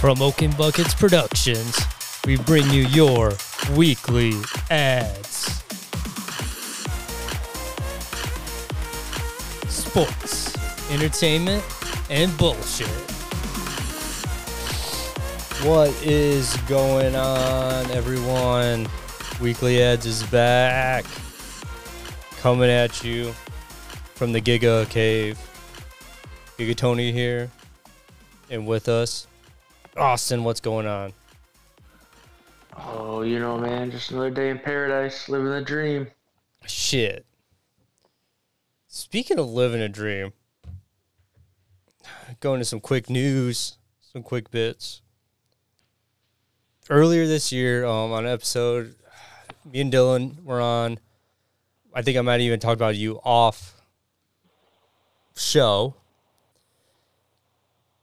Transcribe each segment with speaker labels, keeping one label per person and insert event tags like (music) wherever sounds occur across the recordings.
Speaker 1: From Oaken Buckets Productions, we bring you your weekly ads. Sports, entertainment, and bullshit. What is going on, everyone? Weekly Ads is back. Coming at you from the Giga Cave. Giga Tony here. And with us, Austin, what's going on?
Speaker 2: Oh, you know, man, just another day in paradise, living the dream.
Speaker 1: Shit. Speaking of living a dream, (sighs) going to some quick news, some quick bits. Earlier this year, um, on an episode, (sighs) me and Dylan were on. I think I might even talk about you off show.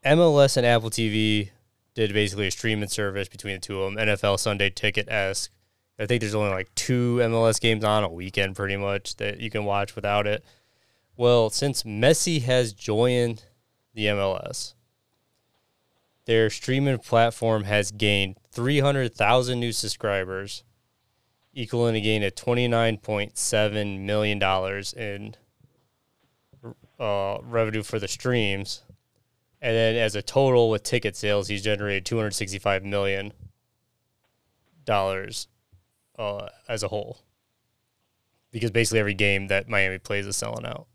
Speaker 1: MLS and Apple TV did basically a streaming service between the two of them, NFL Sunday Ticket esque. I think there's only like two MLS games on a weekend, pretty much, that you can watch without it. Well, since Messi has joined the MLS, their streaming platform has gained 300,000 new subscribers, equaling a gain of $29.7 million in uh, revenue for the streams. And then as a total with ticket sales, he's generated 265 million dollars uh, as a whole. Because basically every game that Miami plays is selling out.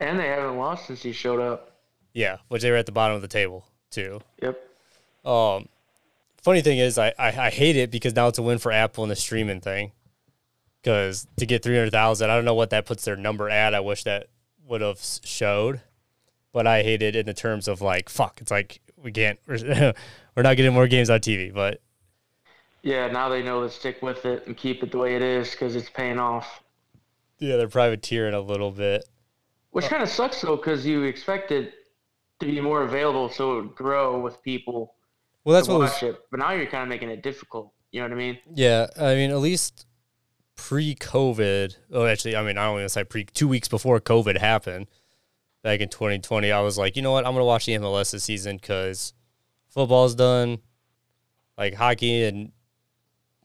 Speaker 2: And they haven't lost since he showed up.
Speaker 1: Yeah, which they were at the bottom of the table too.
Speaker 2: Yep.
Speaker 1: Um, funny thing is, I, I, I hate it because now it's a win for Apple in the streaming thing. Because to get three hundred thousand, I don't know what that puts their number at. I wish that would have showed, but I hate it in the terms of like, fuck. It's like we can't. We're, (laughs) we're not getting more games on TV, but
Speaker 2: Yeah, now they know to stick with it and keep it the way it is because it's paying off.
Speaker 1: yeah, they're privateering a little bit.
Speaker 2: Which kind of sucks though, because you expect it to be more available, so it would grow with people
Speaker 1: Well, that's what was
Speaker 2: it. But now you're kind of making it difficult. You know what I mean?
Speaker 1: Yeah, I mean, at least pre-COVID. Oh, actually, I mean, I don't want to say pre. Two weeks before COVID happened, back in 2020, I was like, you know what? I'm gonna watch the MLS this season because football's done, like hockey and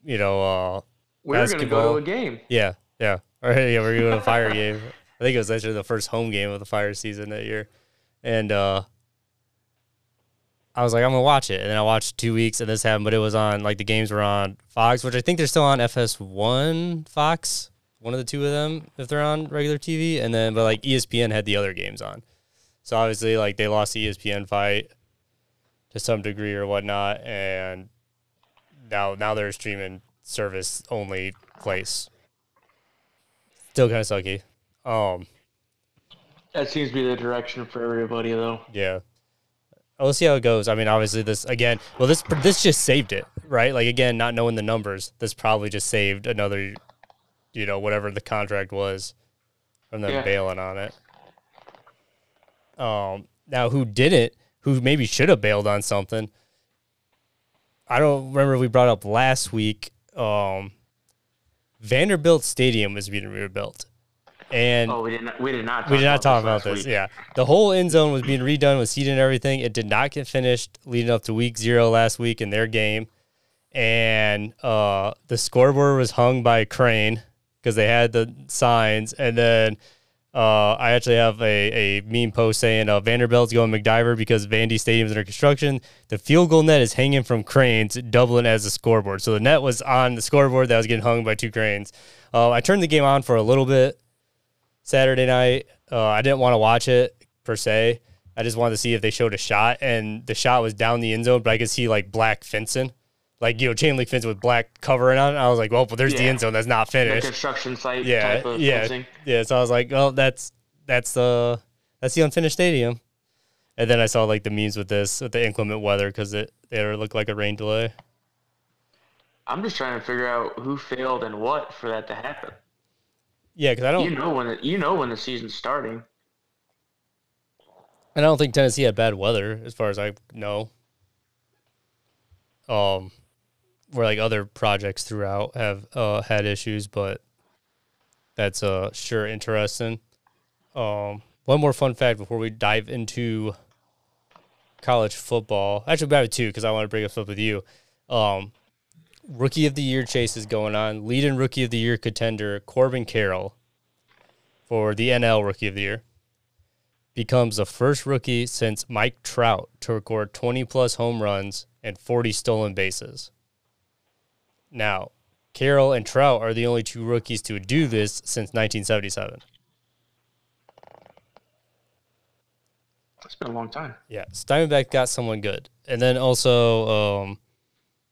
Speaker 1: you know, uh,
Speaker 2: We're going to go to a game.
Speaker 1: yeah, yeah, (laughs) or yeah, we're doing a fire game. I think it was actually the first home game of the fire season that year, and uh, I was like, I'm gonna watch it, and then I watched two weeks, and this happened. But it was on like the games were on Fox, which I think they're still on FS1 Fox, one of the two of them if they're on regular TV, and then but like ESPN had the other games on, so obviously like they lost the ESPN fight to some degree or whatnot, and now now they're a streaming service only place. Still kind of sucky. Um,
Speaker 2: That seems to be the direction for everybody, though.
Speaker 1: yeah. We'll see how it goes. I mean, obviously, this again. Well, this this just saved it, right? Like again, not knowing the numbers, this probably just saved another, you know, whatever the contract was, from them
Speaker 2: Yeah.
Speaker 1: bailing on it. Um, now who didn't? Who maybe should have bailed on something? I don't remember if we brought up last week. Um, Vanderbilt Stadium is being rebuilt, and
Speaker 2: Oh, we did not. We did not. Talk
Speaker 1: we did not talk about this.
Speaker 2: week.
Speaker 1: Yeah, the whole end zone was being redone with seating and everything. It did not get finished leading up to week zero last week in their game, and uh, the scoreboard was hung by a crane because they had the signs. And then uh, I actually have a, a meme post saying uh, Vanderbilt's going McDiver because Vandy Stadium's under construction. The field goal net is hanging from cranes, doubling as a scoreboard. So the net was on the scoreboard that was getting hung by two cranes. Uh, I turned the game on for a little bit Saturday night. Uh, I didn't want to watch it per se. I just wanted to see if they showed a shot, and the shot was down the end zone, but I could see like black fencing, like you know chain link fence with black covering on it. I was like, well, but there's the end zone that's not
Speaker 2: The
Speaker 1: finished.
Speaker 2: construction site
Speaker 1: Yeah,
Speaker 2: type of
Speaker 1: yeah,
Speaker 2: fencing.
Speaker 1: yeah. So I was like, well, that's that's the that's the unfinished stadium. And then I saw like the memes with this with the inclement weather because it it looked like a rain delay.
Speaker 2: I'm just trying to figure out who failed and what for that to happen.
Speaker 1: Yeah, because I don't
Speaker 2: You know when it, you know when the season's starting.
Speaker 1: And I don't think Tennessee had bad weather, as far as I know. Um, where like other projects throughout have uh, had issues, but that's uh sure interesting. Um, one more fun fact before we dive into college football. Actually, about two because I want to bring up with you. Um, rookie of the year chase is going on. Leading rookie of the year contender Corbin Carroll for the NL rookie of the year becomes the first rookie since Mike Trout to record 20 plus home runs and 40 stolen bases. Now, Carroll and Trout are the only two rookies to do this since 1977.
Speaker 2: It's been a long time.
Speaker 1: Yeah, Steinbeck got someone good, and then also um,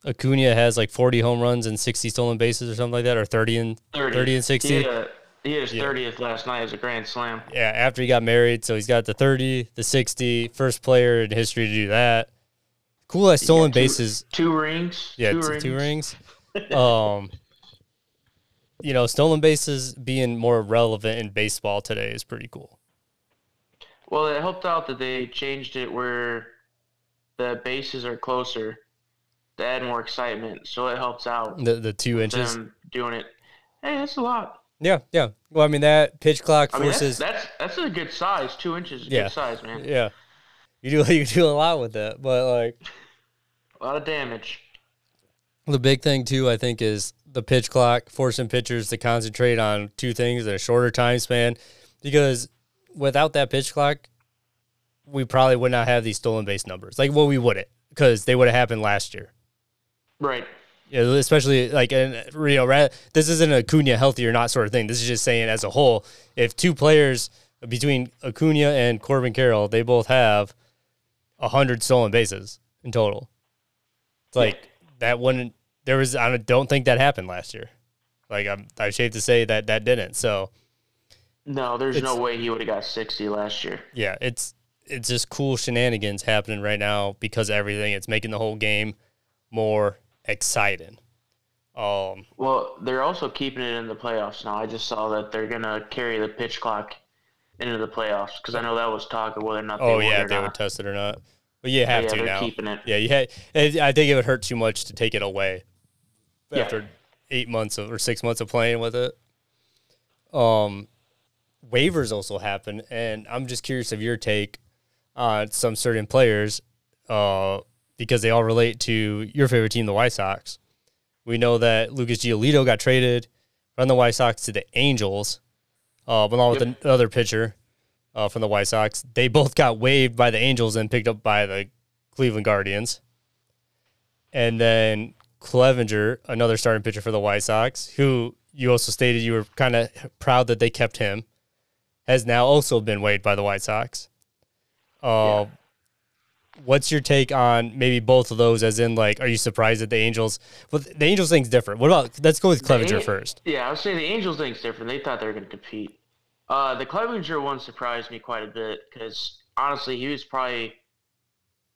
Speaker 1: Acuna has like 40 home runs and 60 stolen bases or something like that, or 30 and 30, 30 and 60.
Speaker 2: He, had, he hit his yeah. 30th last night as a grand slam.
Speaker 1: Yeah, after he got married, so he's got the 30, the 60, first player in history to do that. Cool as stolen two, bases.
Speaker 2: Two rings.
Speaker 1: Yeah,
Speaker 2: two
Speaker 1: t-
Speaker 2: rings.
Speaker 1: Two rings. Um, you know, stolen bases being more relevant in baseball today is pretty cool.
Speaker 2: Well, it helped out that they changed it where the bases are closer to add more excitement. So it helps out.
Speaker 1: The the two inches
Speaker 2: doing it. Hey, that's a lot.
Speaker 1: Yeah, yeah. Well, I mean that pitch clock
Speaker 2: I mean,
Speaker 1: forces.
Speaker 2: that's, that's, that's a good size. Two inches is
Speaker 1: yeah.
Speaker 2: good size, man.
Speaker 1: Yeah, you do (laughs) you do a lot with that, but like
Speaker 2: a lot of damage.
Speaker 1: The big thing too, I think, is the pitch clock forcing pitchers to concentrate on two things in a shorter time span. Because without that pitch clock, we probably would not have these stolen base numbers. Like, well, we wouldn't because they would have happened last year.
Speaker 2: Right.
Speaker 1: Yeah, especially like and you know, this isn't a Acuna healthy or not sort of thing. This is just saying as a whole, if two players between Acuna and Corbin Carroll, they both have hundred stolen bases in total. It's like yeah. That wouldn't. There was I don't think that happened last year. Like I'm I hate to say that that didn't. So
Speaker 2: no, there's no way he would have got sixty last year.
Speaker 1: Yeah, it's it's just cool shenanigans happening right now because everything. It's making the whole game more exciting. Um,
Speaker 2: well, they're also keeping it in the playoffs now. I just saw that they're gonna carry the pitch clock into the playoffs because I know that was talk of whether or not.
Speaker 1: oh
Speaker 2: yeah,
Speaker 1: they would test it or not. But you have
Speaker 2: yeah,
Speaker 1: to now.
Speaker 2: Keeping it.
Speaker 1: Yeah, you had. I think it would hurt too much to take it away
Speaker 2: yeah.
Speaker 1: after eight months of, or six months of playing with it. Um, waivers also happen, and I'm just curious of your take on some certain players, uh, because they all relate to your favorite team, the White Sox. We know that Lucas Giolito got traded from the White Sox to the Angels, uh, along yep. with another pitcher uh, from the White Sox. They both got waived by the Angels and picked up by the Cleveland Guardians. And then Clevinger, another starting pitcher for the White Sox, who you also stated you were kind of proud that they kept him, has now also been waived by the White Sox. Uh, yeah. What's your take on maybe both of those? As in, like, are you surprised that the Angels? Well, the Angels thing's different. What about? Let's go with Clevinger first.
Speaker 2: Yeah, I would say the Angels thing's different. They thought they were going to compete. Uh, the Clevinger one surprised me quite a bit because honestly, he was probably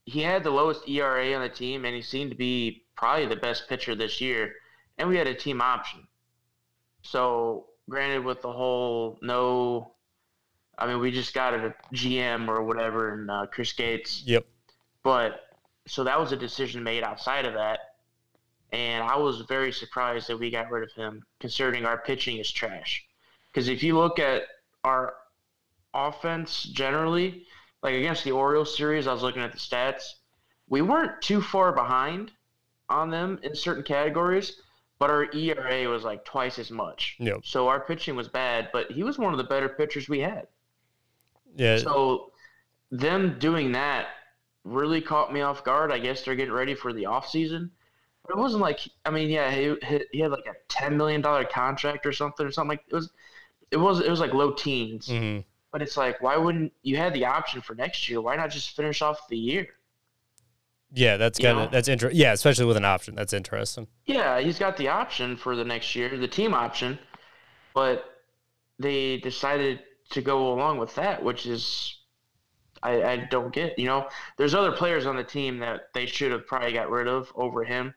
Speaker 2: he had the lowest ERA on the team, and he seemed to be probably the best pitcher this year. And we had a team option. So, granted, with the whole no, I mean, we just got a GM or whatever, and uh, Chris Getz.
Speaker 1: Yep.
Speaker 2: But so that was a decision made outside of that, and I was very surprised that we got rid of him, considering our pitching is trash. Because if you look at our offense generally, like against the Orioles series, I was looking at the stats. We weren't too far behind on them in certain categories, but our ERA was like twice as much.
Speaker 1: Yep.
Speaker 2: So our pitching was bad, but he was one of the better pitchers we had.
Speaker 1: Yeah.
Speaker 2: So them doing that really caught me off guard. I guess they're getting ready for the off season. But it wasn't like I mean, yeah, he, he had like a ten million dollar contract or something or something like it was it was it was like low teens.
Speaker 1: Mm-hmm.
Speaker 2: But it's like, why wouldn't you had the option for next year? Why not just finish off the year?
Speaker 1: Yeah, that's kind of that's interesting. Yeah, especially with an option, that's interesting.
Speaker 2: Yeah, he's got the option for the next year, the team option, but they decided to go along with that, which is I, I don't get. You know, there's other players on the team that they should have probably got rid of over him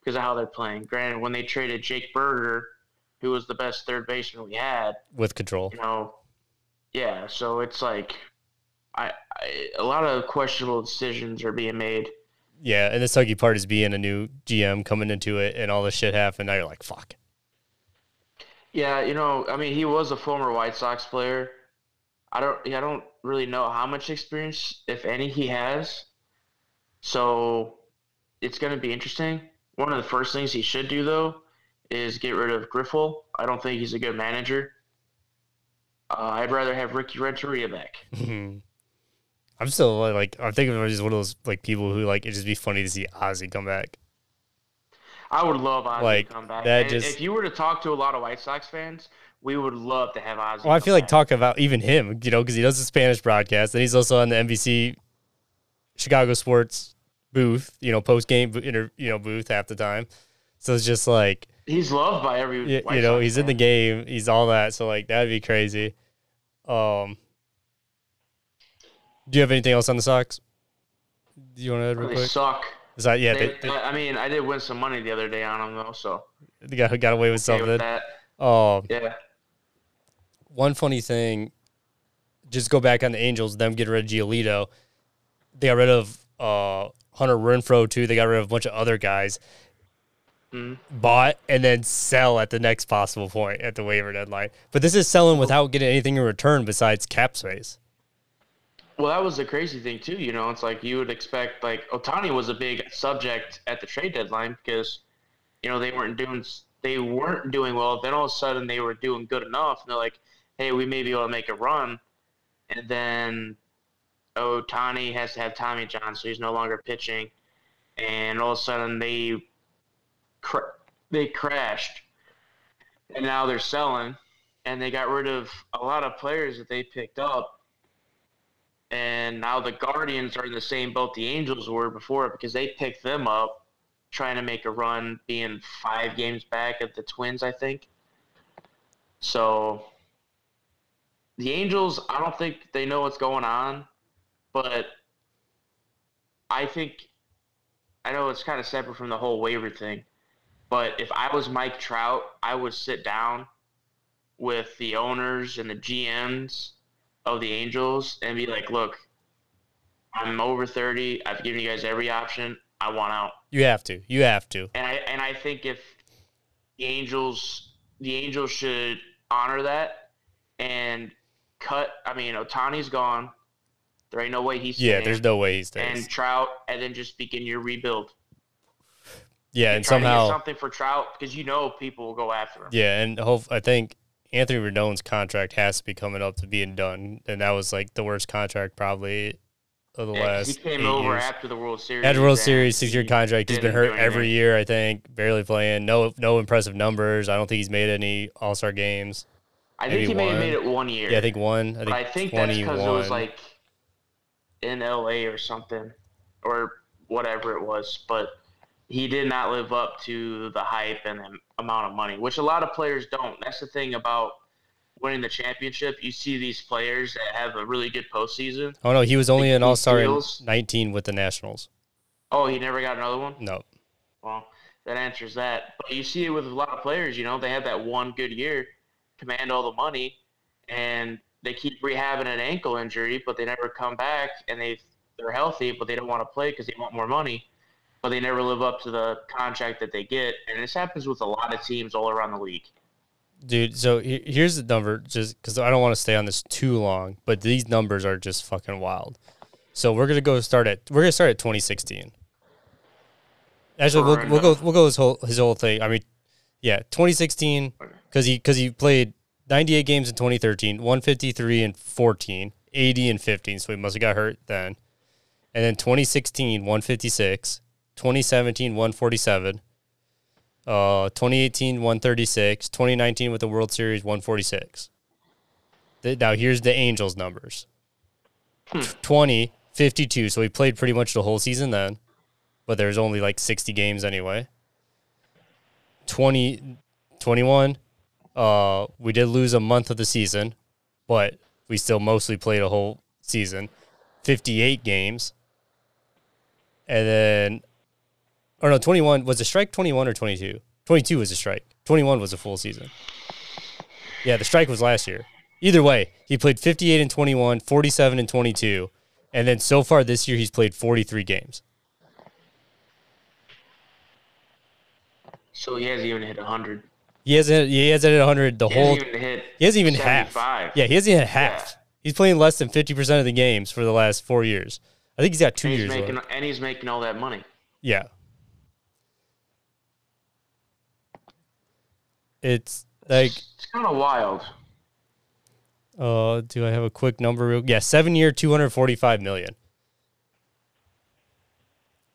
Speaker 2: because of how they're playing. Granted, when they traded Jake Burger who was the best third baseman we had
Speaker 1: with control.
Speaker 2: You know, yeah. So it's like, I, I a lot of questionable decisions are being made.
Speaker 1: Yeah, and the sucky part is being a new GM coming into it, and all this shit happened. Now you're like, fuck.
Speaker 2: Yeah, you know, I mean, he was a former White Sox player. I don't, I don't really know how much experience, if any, he has. So it's going to be interesting. One of the first things he should do, though, is get rid of Grifol. I don't think he's a good manager. Uh, I'd rather have Ricky Renteria back. (laughs)
Speaker 1: I'm still like I'm thinking of just one of those like people who like it'd just be funny to see Ozzie come back.
Speaker 2: I would love Ozzie
Speaker 1: Like,
Speaker 2: to come back.
Speaker 1: that
Speaker 2: And
Speaker 1: just-
Speaker 2: if you were to talk to a lot of White Sox fans, we would love to have Ozzie.
Speaker 1: Well, I feel like talking about even him, you know, because he does the Spanish broadcast, and he's also on the NBC Chicago sports booth, you know, post game, inter, you know, booth half the time. So it's just like,
Speaker 2: he's loved by every.
Speaker 1: you, you know, he's in the game, he's all that. So like that'd be crazy. Um, do you have anything else on the Sox? Do you want to add real
Speaker 2: They
Speaker 1: quick?
Speaker 2: suck.
Speaker 1: Is that yeah?
Speaker 2: They-
Speaker 1: They, they,
Speaker 2: I mean, I did win some money the other day on them though, so
Speaker 1: they got got away with
Speaker 2: okay
Speaker 1: something.
Speaker 2: with that.
Speaker 1: Um,
Speaker 2: Yeah.
Speaker 1: one funny thing, just go back on the Angels, them getting rid of Giolito. They got rid of uh, Hunter Renfroe too. They got rid of a bunch of other guys.
Speaker 2: Mhm.
Speaker 1: Bought and then sell at the next possible point at the waiver deadline. But this is selling without getting anything in return besides cap space.
Speaker 2: Well, that was the crazy thing too. You know, it's like you would expect. Like Ohtani was a big subject at the trade deadline because, you know, they weren't doing they weren't doing well. Then all of a sudden they were doing good enough, and they're like, "Hey, we may be able to make a run." And then Ohtani has to have Tommy John, so he's no longer pitching, and all of a sudden they cr- they crashed, and now they're selling, and they got rid of a lot of players that they picked up and now the Guardians are in the same boat the Angels were before because they picked them up, trying to make a run, being five games back at the Twins, I think. So the Angels, I don't think they know what's going on, but I think I know it's kind of separate from the whole waiver thing. But if I was Mike Trout, I would sit down with the owners and the GMs of the Angels and be like, look, I'm over 30. I've given you guys every option. I want out.
Speaker 1: You have to. You have to.
Speaker 2: And I and I think if the Angels the Angels should honor that and cut I mean Ohtani's gone. There ain't no way he's
Speaker 1: Yeah, there's no way he stays.
Speaker 2: and Trout and then just begin your rebuild.
Speaker 1: Yeah, and
Speaker 2: Try to get
Speaker 1: somehow
Speaker 2: something for Trout because you know people will go after him.
Speaker 1: Yeah, and hope I think Anthony Rendon's contract has to be coming up to being done, and that was like the worst contract probably of the
Speaker 2: Yeah,
Speaker 1: last.
Speaker 2: he came over
Speaker 1: years.
Speaker 2: after the World Series.
Speaker 1: Had a World Series six year contract. He's been hurt every year, I think, barely playing. No, no impressive numbers. I don't think he's made any All Star games.
Speaker 2: I
Speaker 1: maybe
Speaker 2: think he may have
Speaker 1: one.
Speaker 2: made it one year.
Speaker 1: Yeah, I think one. I think,
Speaker 2: but I think that's because it was like in LA or something, or whatever it was. But he did not live up to the hype and the amount of money, which a lot of players don't. That's the thing about winning the championship. You see these players that have a really good postseason.
Speaker 1: Oh no, he was only an All Star in 19 with the Nationals.
Speaker 2: Oh, he never got another one.
Speaker 1: No,
Speaker 2: Well, that answers that. But you see it with a lot of players. You know, they have that one good year, command all the money, and they keep rehabbing an ankle injury, but they never come back, and they they're healthy, but they don't want to play because they want more money, but they never live up to the contract that they get. And this happens with a lot of teams all around the league.
Speaker 1: dude. So here's the number, just because I don't want to stay on this too long, but these numbers are just fucking wild. So we're gonna go start at we're gonna start at 2016. Actually, we'll, we'll go we'll go his whole his whole thing. I mean, yeah, 2016 because he because he played 98 games in 2013, 153 and 14, 80 and 15. So he must have got hurt then. And then 2016, 156, 2017, 147, uh, 2018, 136, 2019 with the World Series, 146. Th- Now here's the Angels numbers. 20, 52. So he played pretty much the whole season then, but there's only like 60 games anyway. 20, 21, uh, we did lose a month of the season, but we still mostly played a whole season. 58 games. And then, or no, 21 was a strike 21 or 22? 22 was a strike. 21 was a full season. Yeah, the strike was last year. Either way, he played 58 and 21, 47 and 22. And then so far this year, he's played 43 games.
Speaker 2: So he hasn't even hit 100.
Speaker 1: He hasn't, he hasn't hit 100 the
Speaker 2: He
Speaker 1: whole,
Speaker 2: hasn't even hit.
Speaker 1: he hasn't even half.
Speaker 2: 75.
Speaker 1: Yeah, he hasn't hit half. He's playing less than 50% of the games for the last four years. I think he's got two
Speaker 2: and he's
Speaker 1: years
Speaker 2: making and he's making all that money.
Speaker 1: Yeah. It's like
Speaker 2: It's kind of wild.
Speaker 1: uh do I have a quick number? real- Yeah, 7 year 245 million.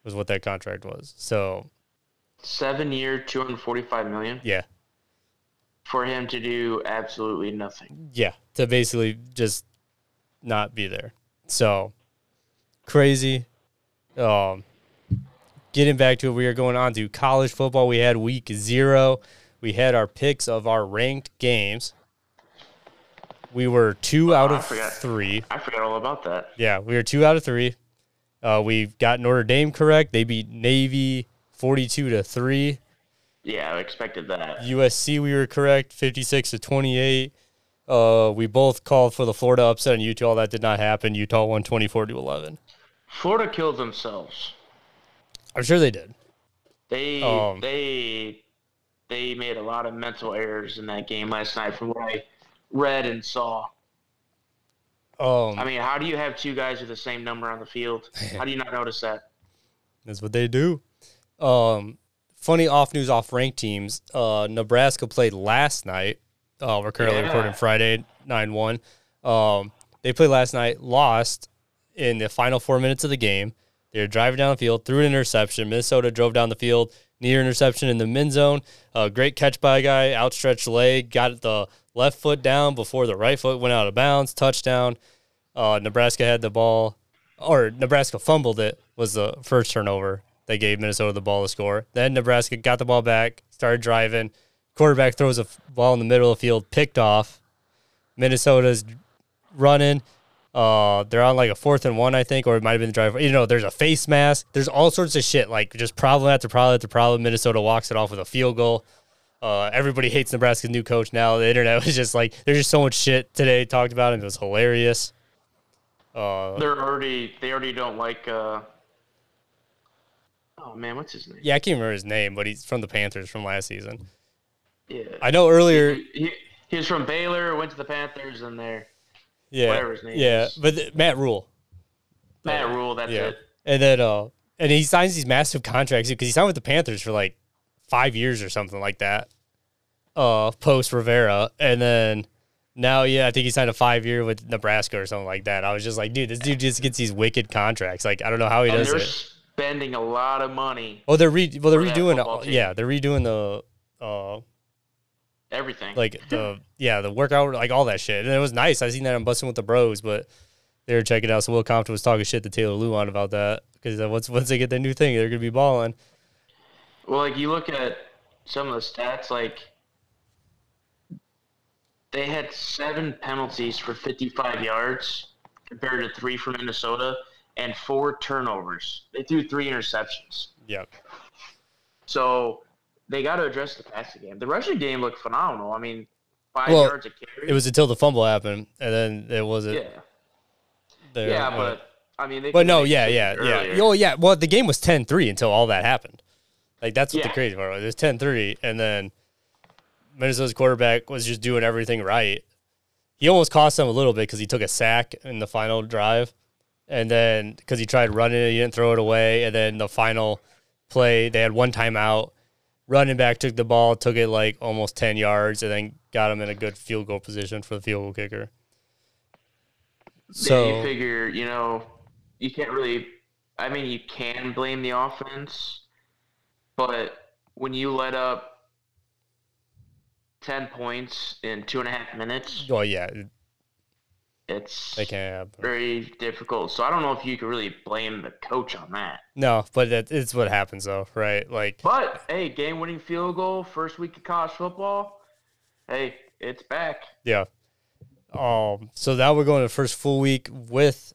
Speaker 1: Was what that contract was. So,
Speaker 2: Seven year, two hundred forty five million
Speaker 1: yeah.
Speaker 2: for him to do absolutely nothing.
Speaker 1: Yeah, to basically just not be there. So crazy. Um, getting back to it, we are going on to college football. We had week zero. We had our picks of our ranked games. We were two out
Speaker 2: I
Speaker 1: of
Speaker 2: forgot.
Speaker 1: three.
Speaker 2: I forgot all about that.
Speaker 1: Yeah, we were two out of three. Uh, we've got Notre Dame correct. They beat Navy forty-two to three.
Speaker 2: Yeah, I expected that.
Speaker 1: USC, we were correct, 56 to 28. Uh, we both called for the Florida upset in Utah. That did not happen. Utah won 24 to 11.
Speaker 2: Florida killed themselves.
Speaker 1: I'm sure they did.
Speaker 2: They
Speaker 1: Um,
Speaker 2: they they made a lot of mental errors in that game last night from what I read and saw.
Speaker 1: Um,
Speaker 2: I mean, how do you have two guys with the same number on the field? (laughs) How do you not notice that?
Speaker 1: that's what they do. Um, funny off news off ranked teams. Uh, Nebraska played last night. Uh, we're currently
Speaker 2: Yeah.
Speaker 1: recording Friday 9 1. Um, they played last night, lost in the final four minutes of the game. They were driving down the field, threw an interception. Minnesota drove down the field, near interception in the mid zone. Uh, great catch by a guy, outstretched leg, got the left foot down before the right foot went out of bounds. Touchdown. Uh, Nebraska had the ball, or Nebraska fumbled it, was the first turnover. They gave Minnesota the ball to score. Then Nebraska got the ball back, started driving. Quarterback throws a ball in the middle of the field, picked off. Minnesota's running. Uh, they're on like a fourth and one, I think, or it might have been the drive. You know, there's a face mask. There's all sorts of shit, like just problem after problem after problem. Minnesota walks it off with a field goal. Uh, everybody hates Nebraska's new coach now. The internet (laughs) was just like, there's just so much shit today talked about, and it was hilarious. Uh,
Speaker 2: They're already they already don't like. uh Oh man, what's his name?
Speaker 1: yeah, I can't remember his name, but he's from the Panthers from last season.
Speaker 2: Yeah,
Speaker 1: I know earlier.
Speaker 2: he, he was from Baylor, went to the Panthers, and there.
Speaker 1: Yeah,
Speaker 2: whatever his name
Speaker 1: yeah,
Speaker 2: is.
Speaker 1: but th- Matt Rhule.
Speaker 2: Matt Rhule, that's
Speaker 1: Yeah,
Speaker 2: it.
Speaker 1: and then uh, and he signs these massive contracts because he signed with the Panthers for like five years or something like that. Uh, post Rivera, and then now, yeah, I think he signed a five year with Nebraska or something like that. I was just like, dude, this dude just gets these wicked contracts. Like, I don't know how he
Speaker 2: And
Speaker 1: does
Speaker 2: they're
Speaker 1: it.
Speaker 2: spending a lot of money,
Speaker 1: Oh, they're re- well, they're redoing.
Speaker 2: football.
Speaker 1: Yeah, they're redoing the uh
Speaker 2: everything.
Speaker 1: like the yeah the workout like all that shit and it was nice i seen that on busting with the bros but they were checking out so will compton was talking shit to taylor Lewan about that because uh, once once they get their new thing they're gonna be balling
Speaker 2: Well, like you look at some of the stats, like they had seven penalties for 55 yards compared to three for Minnesota and four turnovers. They threw three interceptions.
Speaker 1: yeah
Speaker 2: So they got to address the passing game. The rushing game looked phenomenal. I mean, five
Speaker 1: Well,
Speaker 2: yards a carry.
Speaker 1: it was until the fumble happened and then it wasn't
Speaker 2: yeah,
Speaker 1: there
Speaker 2: yeah,
Speaker 1: uh,
Speaker 2: but I mean, they
Speaker 1: but no yeah yeah yeah oh yeah well the game was 10-3 until all that happened like that's what the crazy part was it was 10-3 and then minnesota's quarterback was just doing everything right he almost cost them a little bit because he took a sack in the final drive and then because he tried running it, he didn't throw it away. And then the final play, they had one timeout. Running back took the ball, took it like almost ten yards, and then got him in a good field goal position for the field goal kicker.
Speaker 2: yeah,
Speaker 1: So
Speaker 2: you figure, you know, you can't really. I mean, you can blame the offense, but when you let up ten points in two and a half minutes,
Speaker 1: well, yeah,
Speaker 2: it's
Speaker 1: they can't
Speaker 2: very difficult. So I don't know if you can really blame the coach on that.
Speaker 1: No, but that, it's what happens though, right? Like,
Speaker 2: But hey, game-winning field goal, first week of college football. Hey, it's back.
Speaker 1: yeah. Um. So now we're going to the first full week with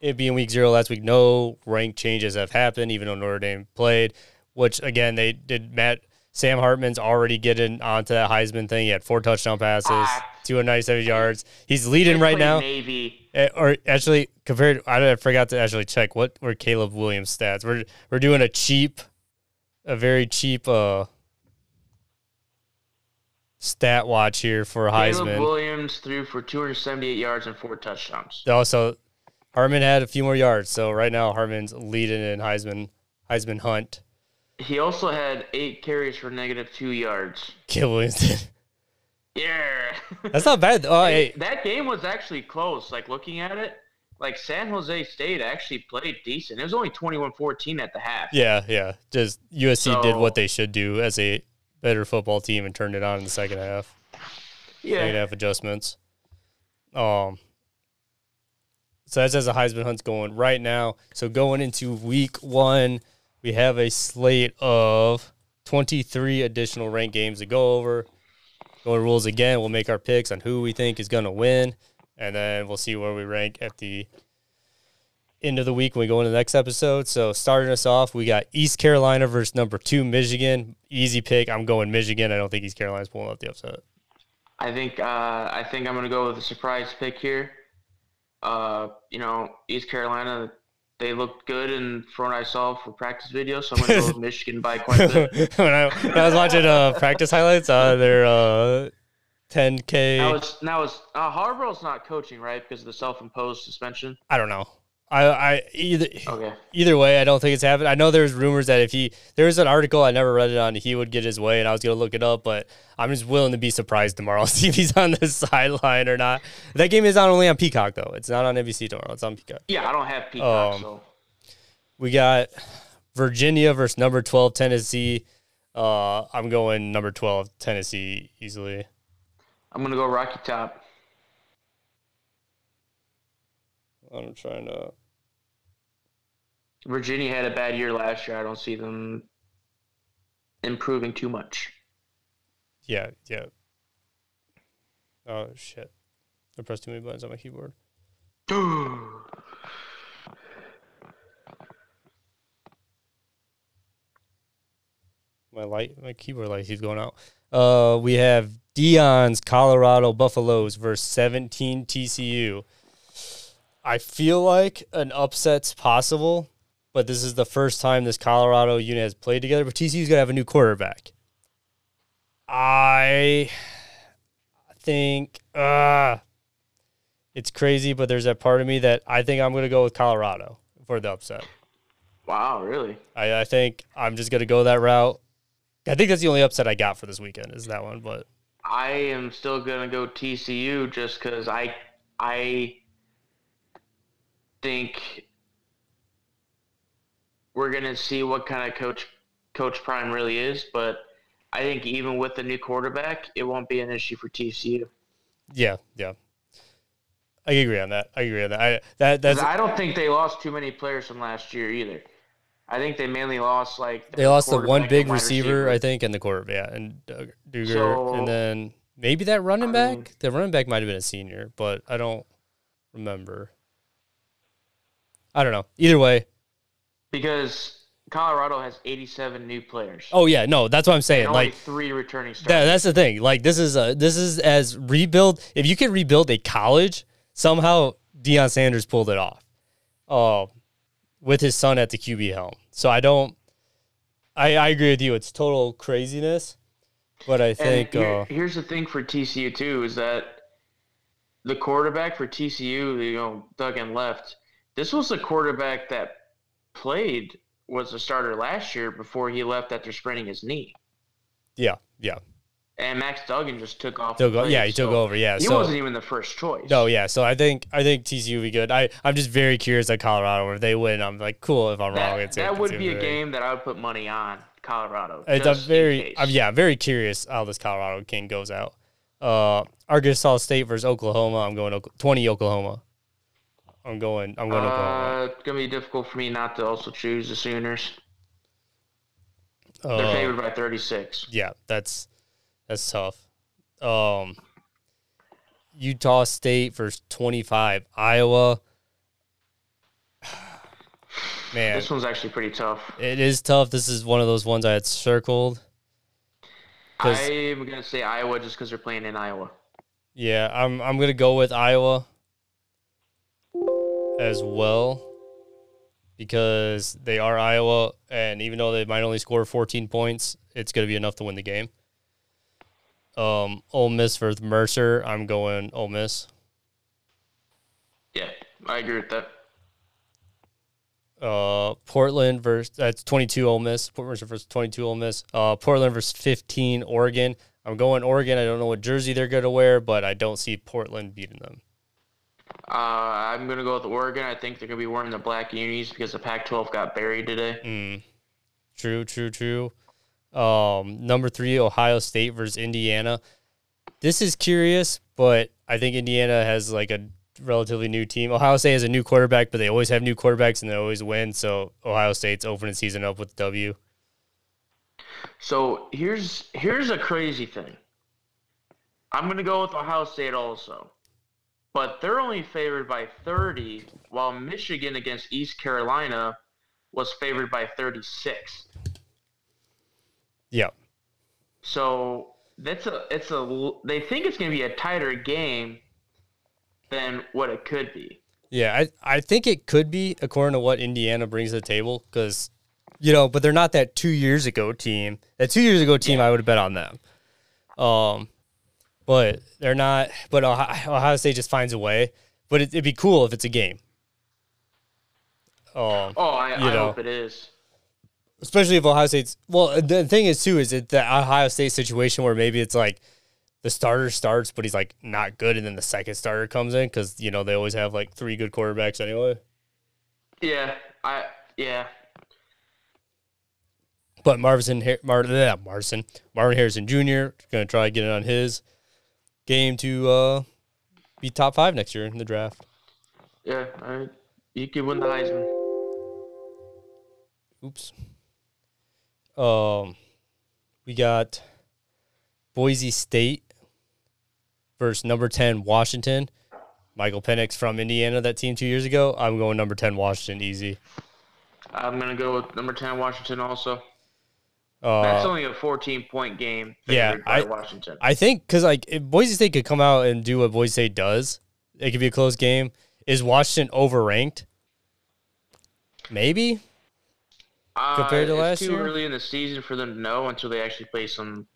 Speaker 1: it being week zero last week. No rank changes have happened, even though Notre Dame played. Which again, they did. Matt Sam Hartman's already getting onto that Heisman thing. He had four touchdown passes,
Speaker 2: Ah.
Speaker 1: 297 yards. He's leading right now.
Speaker 2: Navy.
Speaker 1: Eh, Or actually, compared, I forgot to actually check what were Caleb Williams' stats. We're we're doing a cheap, a very cheap uh stat watch here for
Speaker 2: Caleb
Speaker 1: Heisman.
Speaker 2: Williams threw for 278 yards and four touchdowns.
Speaker 1: Also, Harmon had a few more yards, so right now Harmon's leading in Heisman Heisman hunt.
Speaker 2: He also had eight carries for negative two yards.
Speaker 1: Did.
Speaker 2: Yeah. (laughs)
Speaker 1: That's not bad. Oh, hey,
Speaker 2: that game was actually close. Like looking at it, like San Jose State actually played decent. It was only 21-14 at the half.
Speaker 1: yeah, yeah. Just USC did what they should do as a better football team and turned it on in the second half. Second
Speaker 2: Yeah.
Speaker 1: half adjustments. Um. So that's as a Heisman hunt's going right now. So going into week one, we have a slate of 23 additional ranked games to go over. Going rules again, we'll make our picks on who we think is going to win, and then we'll see where we rank at the end of the week when we go into the next episode. So starting us off, we got East Carolina versus number two Michigan. Easy pick. I'm going Michigan. I don't think East Carolina's pulling out the upset.
Speaker 2: I think uh, I think I'm gonna go with a surprise pick here. Uh, you know, East Carolina, they looked good in from what I saw for practice videos, so I'm gonna go (laughs) with Michigan by quite a bit. (laughs)
Speaker 1: when, I, when I was watching uh, practice highlights, uh, their uh, 10K.
Speaker 2: Now it's now it's uh, Harbaugh's not coaching right because of the self-imposed suspension.
Speaker 1: I don't know. I, I either
Speaker 2: Okay.
Speaker 1: either way, I don't think it's happened. I know there's rumors that if he there was an article I never read it on, he would get his way, and I was gonna look it up, but I'm just willing to be surprised tomorrow, (laughs) see if he's on the sideline or not. That game is not only on Peacock though; it's not on NBC tomorrow. It's on Peacock.
Speaker 2: Yeah, I don't have Peacock,
Speaker 1: Um,
Speaker 2: so
Speaker 1: We got Virginia versus number 12 Tennessee. Uh, I'm going number 12 Tennessee easily.
Speaker 2: I'm gonna go Rocky Top.
Speaker 1: I'm trying to.
Speaker 2: Virginia had a bad year last year. I don't see them improving too much.
Speaker 1: Yeah, yeah. Oh shit! I pressed too many buttons on my keyboard. (sighs) My light, my keyboard light keeps going out. Uh, we have Deion's Colorado Buffaloes versus 17 TCU. I feel like an upset's possible, but this is the first time this Colorado unit has played together. But TCU's gonna have a new quarterback. I think uh it's crazy, but there's that part of me that I think I'm gonna go with Colorado for the upset.
Speaker 2: wow, really?
Speaker 1: I, I think I'm just gonna go that route. I think that's the only upset I got for this weekend is that one. But
Speaker 2: I am still gonna go TCU just because I I think we're gonna see what kind of coach Coach Prime really is, but I think even with the new quarterback, it won't be an issue for TCU.
Speaker 1: yeah, yeah, I agree on that. I agree on that. I that that's
Speaker 2: I don't think they lost too many players from last year either. I think they mainly lost like
Speaker 1: they lost the one big
Speaker 2: wide
Speaker 1: receiver, I think, and the quarterback, yeah, and Duggan,
Speaker 2: So,
Speaker 1: and then maybe that running
Speaker 2: I
Speaker 1: back.
Speaker 2: mean-
Speaker 1: the running back might have been a senior, but I don't remember. I don't know. Either way,
Speaker 2: because Colorado has 87 new players.
Speaker 1: oh yeah, no, that's what I'm saying.
Speaker 2: and only
Speaker 1: Like
Speaker 2: three returning
Speaker 1: That,
Speaker 2: starters.
Speaker 1: that's the thing. Like this is a this is as rebuild. If you can rebuild a college, somehow Deion Sanders pulled it off. Uh, with his son at the QB helm. So I don't. I I agree with you. It's total craziness, but I think
Speaker 2: here-
Speaker 1: uh,
Speaker 2: here's the thing for TCU too is that the quarterback for TCU, you know, Duggan left. This was the quarterback that played was a starter last year before he left after spraining his knee.
Speaker 1: yeah, yeah,
Speaker 2: And Max Duggan just took off.
Speaker 1: took o- yeah, he
Speaker 2: place,
Speaker 1: took over. Yeah,
Speaker 2: He
Speaker 1: so
Speaker 2: wasn't even the first choice.
Speaker 1: no, yeah. So I think I think TCU will be good. I I'm just very curious at Colorado. If they win, I'm like cool. If I'm
Speaker 2: that,
Speaker 1: wrong, it's
Speaker 2: that would be a game that I would put money on Colorado.
Speaker 1: It's a very. I'm, yeah, very curious how this Colorado King goes out. Uh, Arkansas State versus Oklahoma. I'm going Oka- 20 Oklahoma. I'm going. I'm going.
Speaker 2: Uh, it's gonna be difficult for me not to also choose the Sooners. They're
Speaker 1: Uh,
Speaker 2: favored by 36.
Speaker 1: yeah, that's that's tough. Um, Utah State versus 25 Iowa. (sighs) Man,
Speaker 2: This one's actually pretty tough.
Speaker 1: it is tough. This is one of those ones I had circled.
Speaker 2: I'm gonna say Iowa just because they're playing in Iowa.
Speaker 1: Yeah, I'm I'm gonna go with Iowa as well because they are Iowa, and even though they might only score 14 points, it's gonna be enough to win the game. Um, Ole Miss versus Mercer. I'm going Ole Miss.
Speaker 2: Yeah, I agree with that.
Speaker 1: Uh, Portland versus that's 22 Ole Miss. Portland versus 22 Ole Miss. Uh, Portland versus 15 Oregon. I'm going Oregon. I don't know what jersey they're going to wear, but I don't see Portland beating them.
Speaker 2: Uh, I'm gonna go with Oregon. I think they're gonna be wearing the black unis because the Pac-12 got buried today.
Speaker 1: Mm. True, true, true. Um, number three, Ohio State versus Indiana. This is curious, but I think Indiana has like a relatively new team. Ohio State has a new quarterback, but they always have new quarterbacks and they always win. So Ohio State's opening season up with W.
Speaker 2: So here's here's a crazy thing. I'm gonna go with Ohio State also, but they're only favored by 30, while Michigan against East Carolina was favored by 36.
Speaker 1: Yeah.
Speaker 2: So that's a it's a they think it's gonna be a tighter game than what it could be.
Speaker 1: Yeah, I, I think it could be according to what Indiana brings to the table because, you know, but they're not that two years ago team. That two years ago team, yeah. I would have bet on them. Um, but they're not. But Ohio, Ohio State just finds a way. But it, would be cool if it's a game.
Speaker 2: Um, oh, I, you I know, hope it is.
Speaker 1: Especially if Ohio State's well, the thing is too is it the Ohio State situation where maybe it's like the starter starts, but he's like not good, and then the second starter comes in because you know they always have like three good quarterbacks anyway.
Speaker 2: Yeah, I yeah.
Speaker 1: But Marvin, Mar- yeah, Marvin, Marvin Harrison Jr. going to try to get it on his game to uh, be top five next year in the draft.
Speaker 2: Yeah, I, you could win the Heisman.
Speaker 1: Oops. Um, we got Boise State versus number 10 Washington. Michael Penix from Indiana, that team two years ago. I'm going number 10 Washington, easy.
Speaker 2: I'm going to go with number 10 Washington also. Uh, That's only a 14 point game.
Speaker 1: Yeah, I, Washington. I think because like if Boise State could come out and do what Boise State does, it could be a close game. Is Washington overranked? Maybe
Speaker 2: uh, compared to last year. Too early in the season for them to know until they actually play some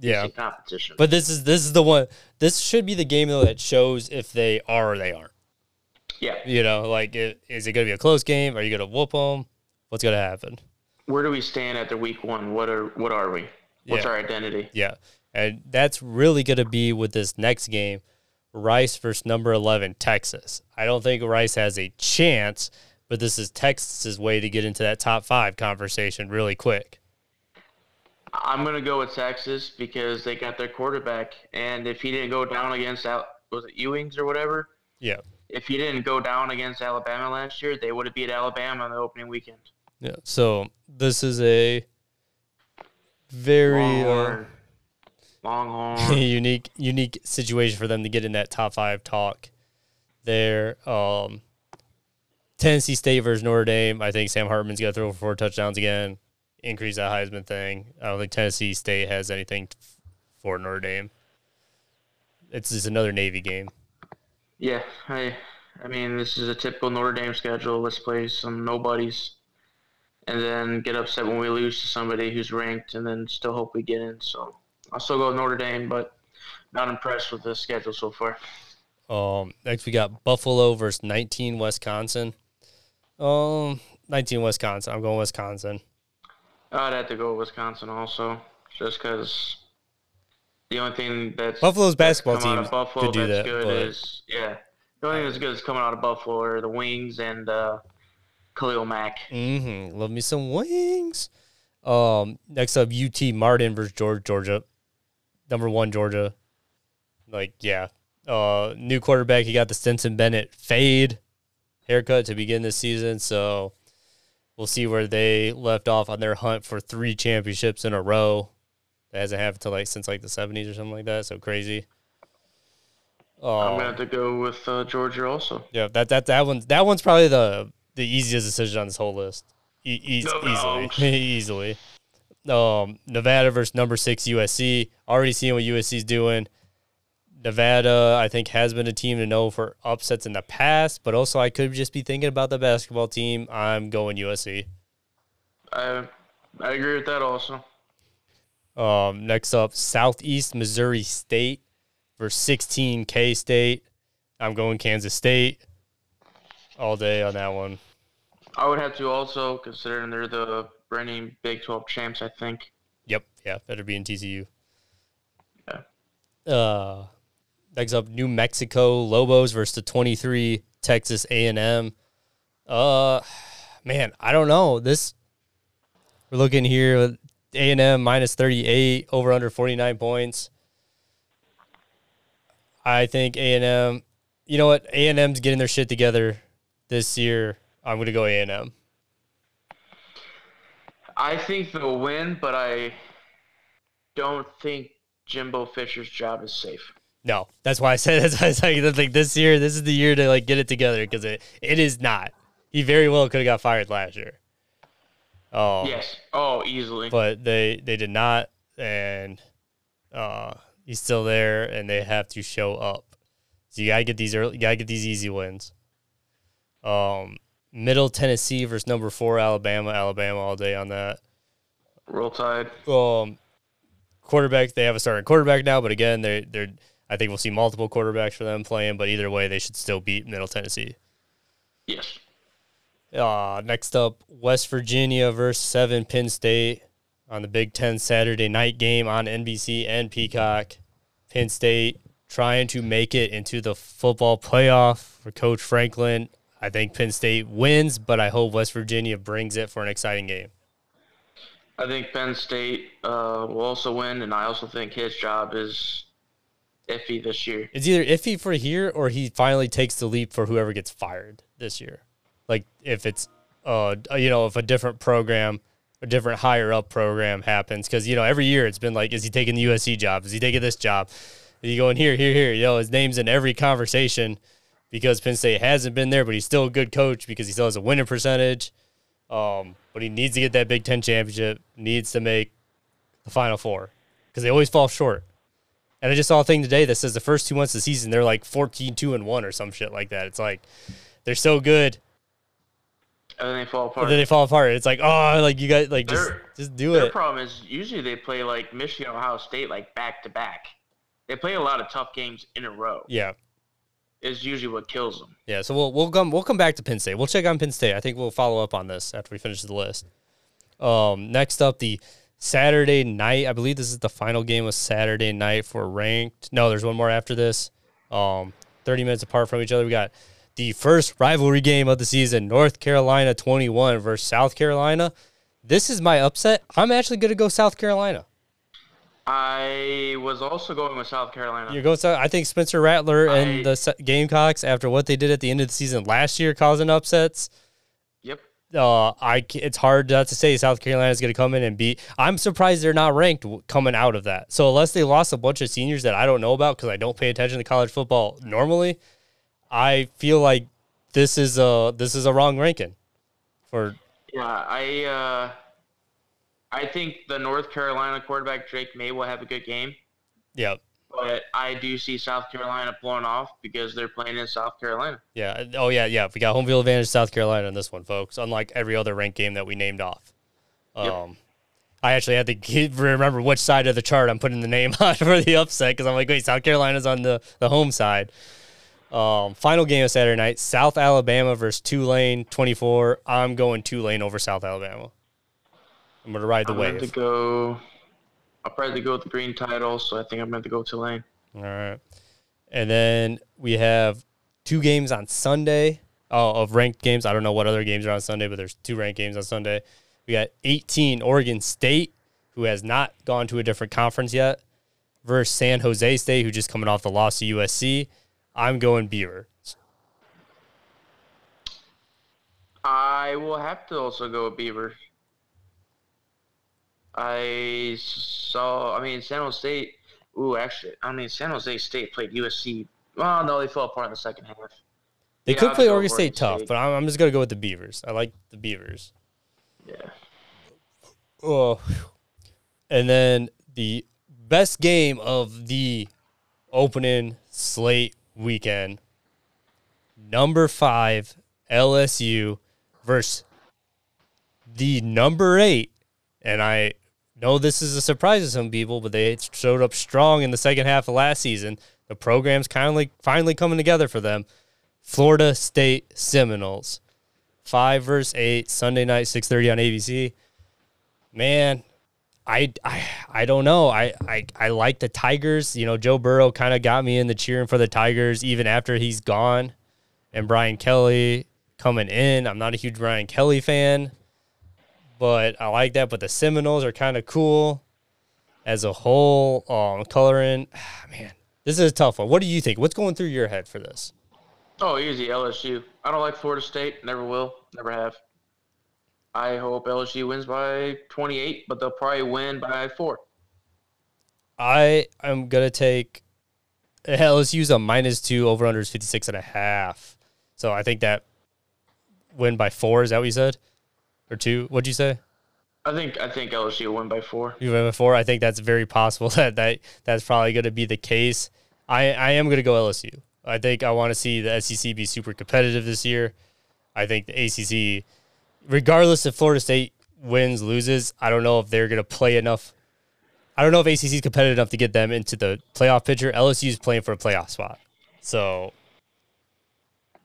Speaker 2: yeah competition.
Speaker 1: But this is this is the one. This should be the game though that shows if they are or they aren't.
Speaker 2: Yeah.
Speaker 1: You know, like it, is it going to be a close game? Are you going to whoop them? What's going to happen?
Speaker 2: Where do we stand at the week one? What are what are we? What's yeah. our identity?
Speaker 1: Yeah, and that's really going to be with this next game, Rice versus number eleven Texas. I don't think Rice has a chance, but this is Texas's way to get into that top five conversation really quick.
Speaker 2: I'm gonna go with Texas because they got their quarterback, and if he didn't go down against out was it Ewings or whatever?
Speaker 1: Yeah.
Speaker 2: If he didn't go down against Alabama last year, they would have beat Alabama on the opening weekend.
Speaker 1: Yeah. So this is a very
Speaker 2: Longhorn. Uh, Longhorn. (laughs)
Speaker 1: unique unique situation for them to get in that top five talk. There, um, Tennessee State versus Notre Dame. I think Sam Hartman's going to throw for four touchdowns again increase that Heisman thing. I don't think Tennessee State has anything for Notre Dame. It's just another Navy game.
Speaker 2: Yeah, I, I mean, this is a typical Notre Dame schedule. Let's play some nobodies, and then get upset when we lose to somebody who's ranked, and then still hope we get in. So I'll still go with Notre Dame, but not impressed with the schedule so far.
Speaker 1: Um, next we got Buffalo versus 19 Wisconsin. Um, 19 Wisconsin. I'm going Wisconsin.
Speaker 2: I'd have to go Wisconsin also, just because the only thing that's
Speaker 1: Buffalo's basketball team
Speaker 2: Buffalo
Speaker 1: could do
Speaker 2: that's
Speaker 1: that.
Speaker 2: Good but... is yeah, the only thing that's good is coming out of Buffalo are the wings and uh, Khalil Mack.
Speaker 1: Mm-hmm. Love me some wings. Um, next up, UT Martin versus Georgia. Georgia, number one Georgia. Like yeah, uh, new quarterback. He got the Stetson Bennett fade haircut to begin this season, so we'll see where they left off on their hunt for three championships in a row. That hasn't happened to like since like the seventies or something like that. So crazy.
Speaker 2: I'm gonna um, have to go with uh, Georgia also.
Speaker 1: Yeah, that that that one that one's probably the the easiest decision on this whole list. E- e- no, easily, (laughs) easily. Um, Nevada versus number six USC. Already seeing what USC's doing. Nevada, I think, has been a team to know for upsets in the past, but also I could just be thinking about the basketball team. I'm going USC.
Speaker 2: I I agree with that also.
Speaker 1: Um, next up, Southeast Missouri State versus 16 K State. I'm going Kansas State all day on that one.
Speaker 2: I would have to also considering they're the reigning Big 12 champs. I think.
Speaker 1: Yep. Yeah. Better be in TCU.
Speaker 2: Yeah.
Speaker 1: Uh, next up, New Mexico Lobos versus the 23 Texas A&M. Uh, man, I don't know. This we're looking here A&M minus 38 over under 49 points. I think A&M. You know what? A&M's getting their shit together this year. I'm going to go A&M.
Speaker 2: I think they'll win, but I don't think Jimbo Fisher's job is safe.
Speaker 1: No, that's why I said (laughs) that's why I said like this year. This is the year to like get it together because it it is not. He very well could have got fired last year. Oh
Speaker 2: Yes. Oh, easily.
Speaker 1: but they they did not, and uh, he's still there, and they have to show up. So you gotta get these early, you gotta get these easy wins. Um, Middle Tennessee versus number four Alabama, Alabama all day on that.
Speaker 2: Roll Tide.
Speaker 1: Um, quarterback they have a starting quarterback now, but again they they're I think we'll see multiple quarterbacks for them playing, but either way they should still beat Middle Tennessee.
Speaker 2: Yes.
Speaker 1: Uh, next up, West Virginia versus seven Penn State on the Big Ten Saturday night game on NBC and Peacock. Penn State trying to make it into the football playoff for Coach Franklin. I think Penn State wins, but I hope West Virginia brings it for an exciting game.
Speaker 2: I think Penn State uh, will also win, and I also think his job is iffy this year.
Speaker 1: It's either iffy for here or he finally takes the leap for whoever gets fired this year. Like if it's uh you know if a different program, a different higher up program happens because you know every year it's been like is he taking the USC job? Is he taking this job? Is he going here here here? You know his name's in every conversation because Penn State hasn't been there, but he's still a good coach because he still has a winning percentage. Um, but he needs to get that Big Ten championship. Needs to make the Final Four because they always fall short. And I just saw a thing today that says the first two months of the season they're like 14 2 and 1 or some shit like that. It's like they're so good,
Speaker 2: And then they fall apart.
Speaker 1: then they fall apart. It's like, oh, like you guys like just
Speaker 2: Their-
Speaker 1: just do it
Speaker 2: Their
Speaker 1: it.
Speaker 2: problem is usually they play like Michigan, Ohio State, like back to back. They play a lot of tough games in a row.
Speaker 1: Yeah.
Speaker 2: Is usually what kills them.
Speaker 1: Yeah, so we'll we'll come we'll come back to Penn State. We'll check on Penn State. I think we'll follow up on this after we finish the list. Um, next up, the Saturday night. I believe this is the final game of Saturday night for ranked. No, there's one more after this. Um, 30 minutes apart from each other. We got the first rivalry game of the season: North Carolina 21 versus South Carolina. This is my upset. I'm actually going to go South Carolina.
Speaker 2: I was also going with South Carolina.
Speaker 1: You're going. South, I think Spencer Rattler
Speaker 2: I-
Speaker 1: and the Gamecocks, after what they did at the end of the season last year, causing upsets.
Speaker 2: Yep.
Speaker 1: uh, I it's hard not to say South Carolina is going to come in and beat. I'm surprised they're not ranked coming out of that. So unless they lost a bunch of seniors that I don't know about because I don't pay attention to college football normally, I feel like this is a this is a wrong ranking for
Speaker 2: Yeah, I uh, I think the North Carolina quarterback Drake Maye will have a good game,
Speaker 1: yeah
Speaker 2: but I do see South Carolina pulling off because they're playing in South Carolina.
Speaker 1: yeah oh yeah yeah we got home field advantage South Carolina in this one folks unlike every other ranked game that we named off.
Speaker 2: Yep.
Speaker 1: Um, I actually had to keep- remember which side of the chart I'm putting the name (laughs) on for the upset because I'm like, wait, South Carolina's on the, the home side. Um, final game of Saturday night, South Alabama versus Tulane, 24. I'm going Tulane over South Alabama. I'm going to ride the
Speaker 2: I'm going to go. I'll probably go with the green title, so I think I'm going to go Tulane.
Speaker 1: All right. And then we have two games on Sunday oh, of ranked games. I don't know what other games are on Sunday, but there's two ranked games on Sunday. We got 18 Oregon State, who has not gone to a different conference yet, versus San Jose State, who just coming off the loss to USC. I'm going Beaver.
Speaker 2: I will have to also go with Beaver. I saw. I mean, San Jose State. Ooh, actually, I mean, San Jose State played USC. Well, no, they fell apart in the second half.
Speaker 1: They
Speaker 2: Yeah,
Speaker 1: could play
Speaker 2: go
Speaker 1: Oregon
Speaker 2: with
Speaker 1: State tough,
Speaker 2: State.
Speaker 1: but I'm, I'm just going to go with the Beavers. I like the Beavers.
Speaker 2: Yeah.
Speaker 1: Oh, and then the best game of the opening slate weekend. Number five LSU versus the number eight, and I know this is a surprise to some people, but they showed up strong in the second half of last season. The program's like finally coming together for them. Florida State Seminoles. five versus eight Sunday night, six thirty on ABC. Man, I, I I don't know. I, I I like the Tigers. You know, Joe Burrow kind of got me in the cheering for the Tigers even after he's gone, and Brian Kelly coming in. I'm not a huge Brian Kelly fan, but I like that. But the Seminoles are kind of cool as a whole. Um, coloring, (sighs) man, this is a tough one. What do you think? What's going through your head for this?
Speaker 2: Oh, easy LSU. I don't like Florida State. Never will. Never have. I hope LSU wins by 28, but they'll probably win by four.
Speaker 1: I am gonna take LSU's a minus two over under is 56 and a half. So I think that win by four. Is that what you said? Or two? What'd you say?
Speaker 2: I think I think LSU will win by four.
Speaker 1: You win by four. I think that's very possible (laughs) that, that that's probably going to be the case. I I am going to go LSU. I think I want to see the SEC be super competitive this year. I think the ACC, regardless if Florida State wins loses, I don't know if they're going to play enough. I don't know if ACC is competitive enough to get them into the playoff picture. LSU is playing for a playoff spot, so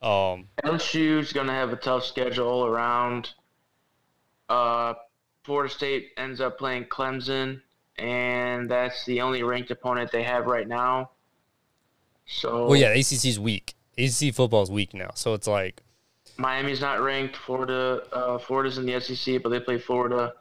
Speaker 1: um,
Speaker 2: LSU's going to have a tough schedule all around. Uh, Florida State ends up playing Clemson, and that's the only ranked opponent they have right now. So,
Speaker 1: well, yeah, ACC's weak. ACC football is weak now, so it's like
Speaker 2: Miami's not ranked. Florida, uh, Florida's in the SEC, but they play Florida,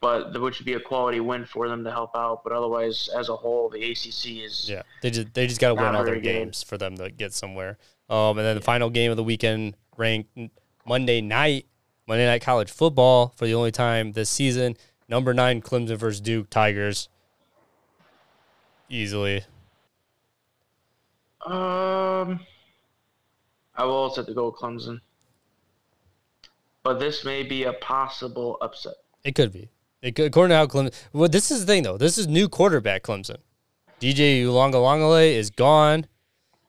Speaker 2: but which would be a quality win for them to help out. But otherwise, as a whole, the ACC is
Speaker 1: yeah. They just they just got to win all their
Speaker 2: very good.
Speaker 1: games for them to get somewhere. Um, and then the final game of the weekend ranked Monday night, Monday night college football for the only time this season. Number nine Clemson versus Duke Tigers. Easily,
Speaker 2: Um, I will also have to go with Clemson, but this may be a possible upset.
Speaker 1: it could be. It could, according to how Clemson. Well, this is the thing though. This is new quarterback Clemson. DJ Uiagalelei is gone.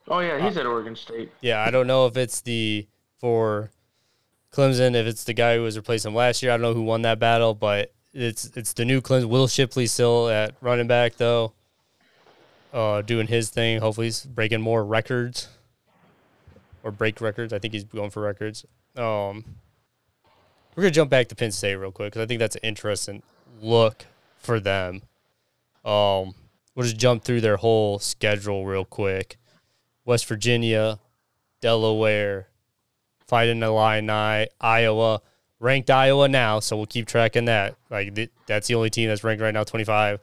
Speaker 2: Oh yeah, he's at Oregon State.
Speaker 1: Yeah, I don't know if it's the for Clemson, if it's the guy who was replacing him last year. I don't know who won that battle, but it's it's the new Clemson. Will Shipley still at running back though, uh, doing his thing. Hopefully, he's breaking more records or break records. I think he's going for records. Um, we're gonna jump back to Penn State real quick because I think that's an interesting look for them. Um, we'll just jump through their whole schedule real quick. West Virginia, Delaware, Fighting Illini, Iowa, ranked Iowa now, so we'll keep tracking that. Like th- that's the only team that's ranked right now, 25.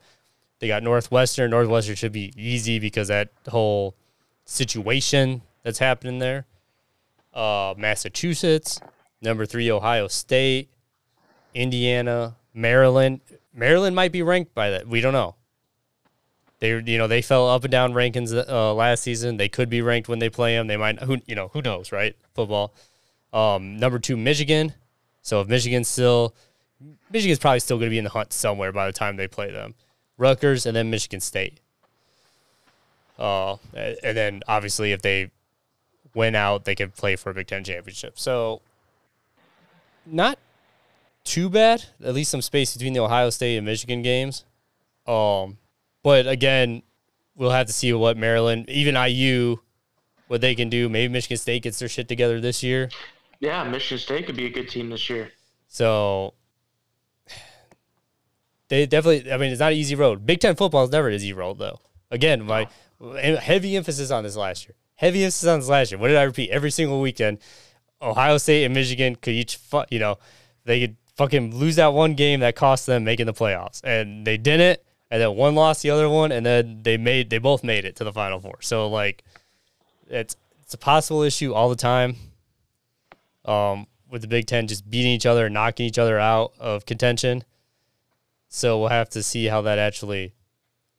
Speaker 1: They got Northwestern. Northwestern should be easy because that whole situation that's happening there. Uh, Massachusetts, number three, Ohio State, Indiana, Maryland. Maryland might be ranked by that. We don't know. They, you know, they fell up and down rankings uh, last season. They could be ranked when they play them. They might, who, you know, who knows, right? Football. Um, number two, Michigan. So if Michigan's still, Michigan's probably still going to be in the hunt somewhere by the time they play them. Rutgers and then Michigan State. Uh, and then obviously if they win out, they can play for a Big Ten championship. So not too bad. At least some space between the Ohio State and Michigan games. Um, but again, we'll have to see what Maryland, even IU, what they can do. Maybe Michigan State gets their shit together this year.
Speaker 2: Yeah, Michigan State could be a good team this year.
Speaker 1: So they definitely. I mean, it's not an easy road. Big Ten football is never an easy road, though. Again, my heavy emphasis on this last year. Heavy emphasis on this last year. What did I repeat every single weekend? Ohio State and Michigan could each, fu- you know, they could fucking lose that one game that cost them making the playoffs, and they didn't. And then one lost the other one, and then they made they both made it to the final four. So like, it's it's a possible issue all the time. Um, with the Big Ten just beating each other, and knocking each other out of contention. So we'll have to see how that actually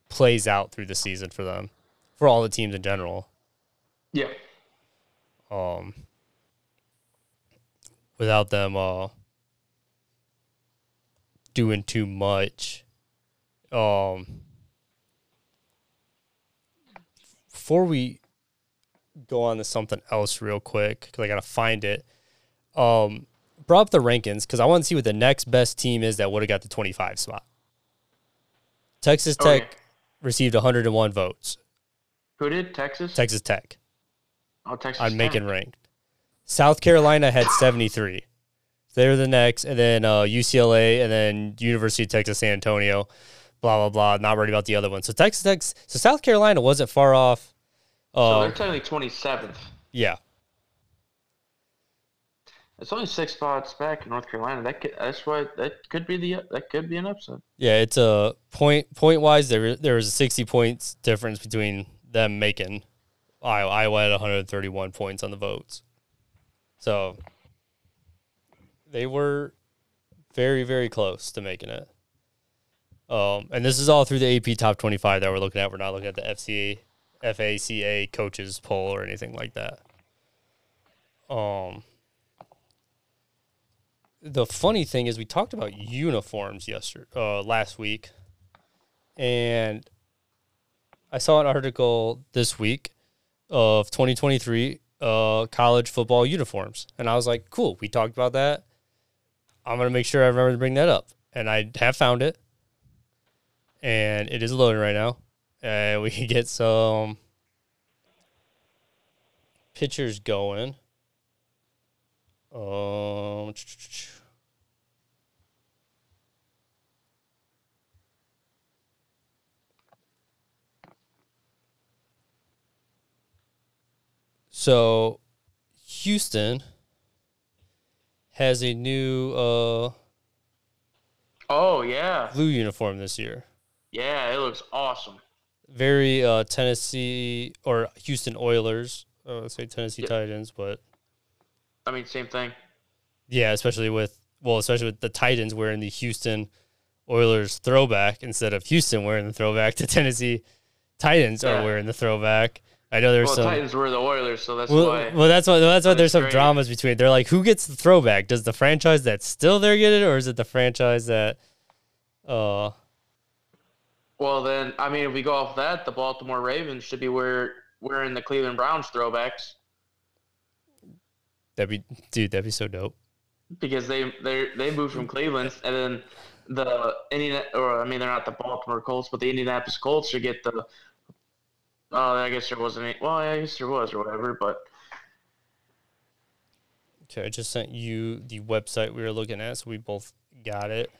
Speaker 1: plays out through the season for them, for all the teams in general.
Speaker 2: Yeah.
Speaker 1: Um, without them uh, doing too much. Um, before we go on to something else real quick, because I got to find it. Um, brought up the rankings because I want to see what the next best team is that would have got the 25 spot. Texas
Speaker 2: Okay.
Speaker 1: Tech received 101 votes.
Speaker 2: Who did Texas?
Speaker 1: Texas Tech
Speaker 2: oh, Texas. Tech.
Speaker 1: making ranked. South Carolina had 73. they're the next, and then uh, UCLA, and then University of Texas San Antonio. Blah blah blah. Not worried about the other one. So Texas Tech, so South Carolina wasn't far off.
Speaker 2: So
Speaker 1: Uh,
Speaker 2: they're technically twenty seventh.
Speaker 1: yeah,
Speaker 2: It's only six spots back in North Carolina. That could, that's why that could be the that could be an upset.
Speaker 1: yeah. It's a point point wise. There there was a sixty points difference between them making Iowa. Iowa had one hundred thirty one points on the votes. So they were very very close to making it. Um, and this is all through the AP top twenty five that we're looking at. We're not looking at the FCA FACA coaches poll or anything like that. Um. The funny thing is, we talked about uniforms yesterday, uh, last week, and I saw an article this week of 2023 uh, college football uniforms, and I was like, "Cool, we talked about that. I'm gonna make sure I remember to bring that up." And I have found it, and it is loading right now, and (laughs) we can get some pictures going. Um, so Houston has a new uh,
Speaker 2: Oh yeah,
Speaker 1: blue uniform this year.
Speaker 2: yeah, it looks awesome.
Speaker 1: Very uh, Tennessee or Houston Oilers. Uh, let's say Tennessee
Speaker 2: Yeah.
Speaker 1: Titans, but
Speaker 2: I mean, same thing.
Speaker 1: Yeah, especially with well, especially with the Titans wearing the Houston Oilers throwback instead of Houston wearing the throwback. The (laughs) Tennessee Titans are
Speaker 2: Yeah.
Speaker 1: wearing the throwback. I know there's
Speaker 2: Well,
Speaker 1: some.
Speaker 2: Titans were the Oilers, so that's
Speaker 1: well,
Speaker 2: why.
Speaker 1: well, that's why that's why there's some
Speaker 2: great.
Speaker 1: dramas between. They're like, who gets the throwback? Does the franchise that's still there get it, or is it the franchise that? Uh,
Speaker 2: Well, then, I mean, if we go off that, the Baltimore Ravens should be wear, wearing the Cleveland Browns throwbacks
Speaker 1: that'd be dude. That'd be so dope.
Speaker 2: because they they they moved from Cleveland, and then the Indiana, or I mean, they're not the Baltimore Colts, but the Indianapolis Colts should get the. Oh, I guess there wasn't any. Well, I guess there was or whatever, but
Speaker 1: Okay, I just sent you the website we were looking at, so we both got it.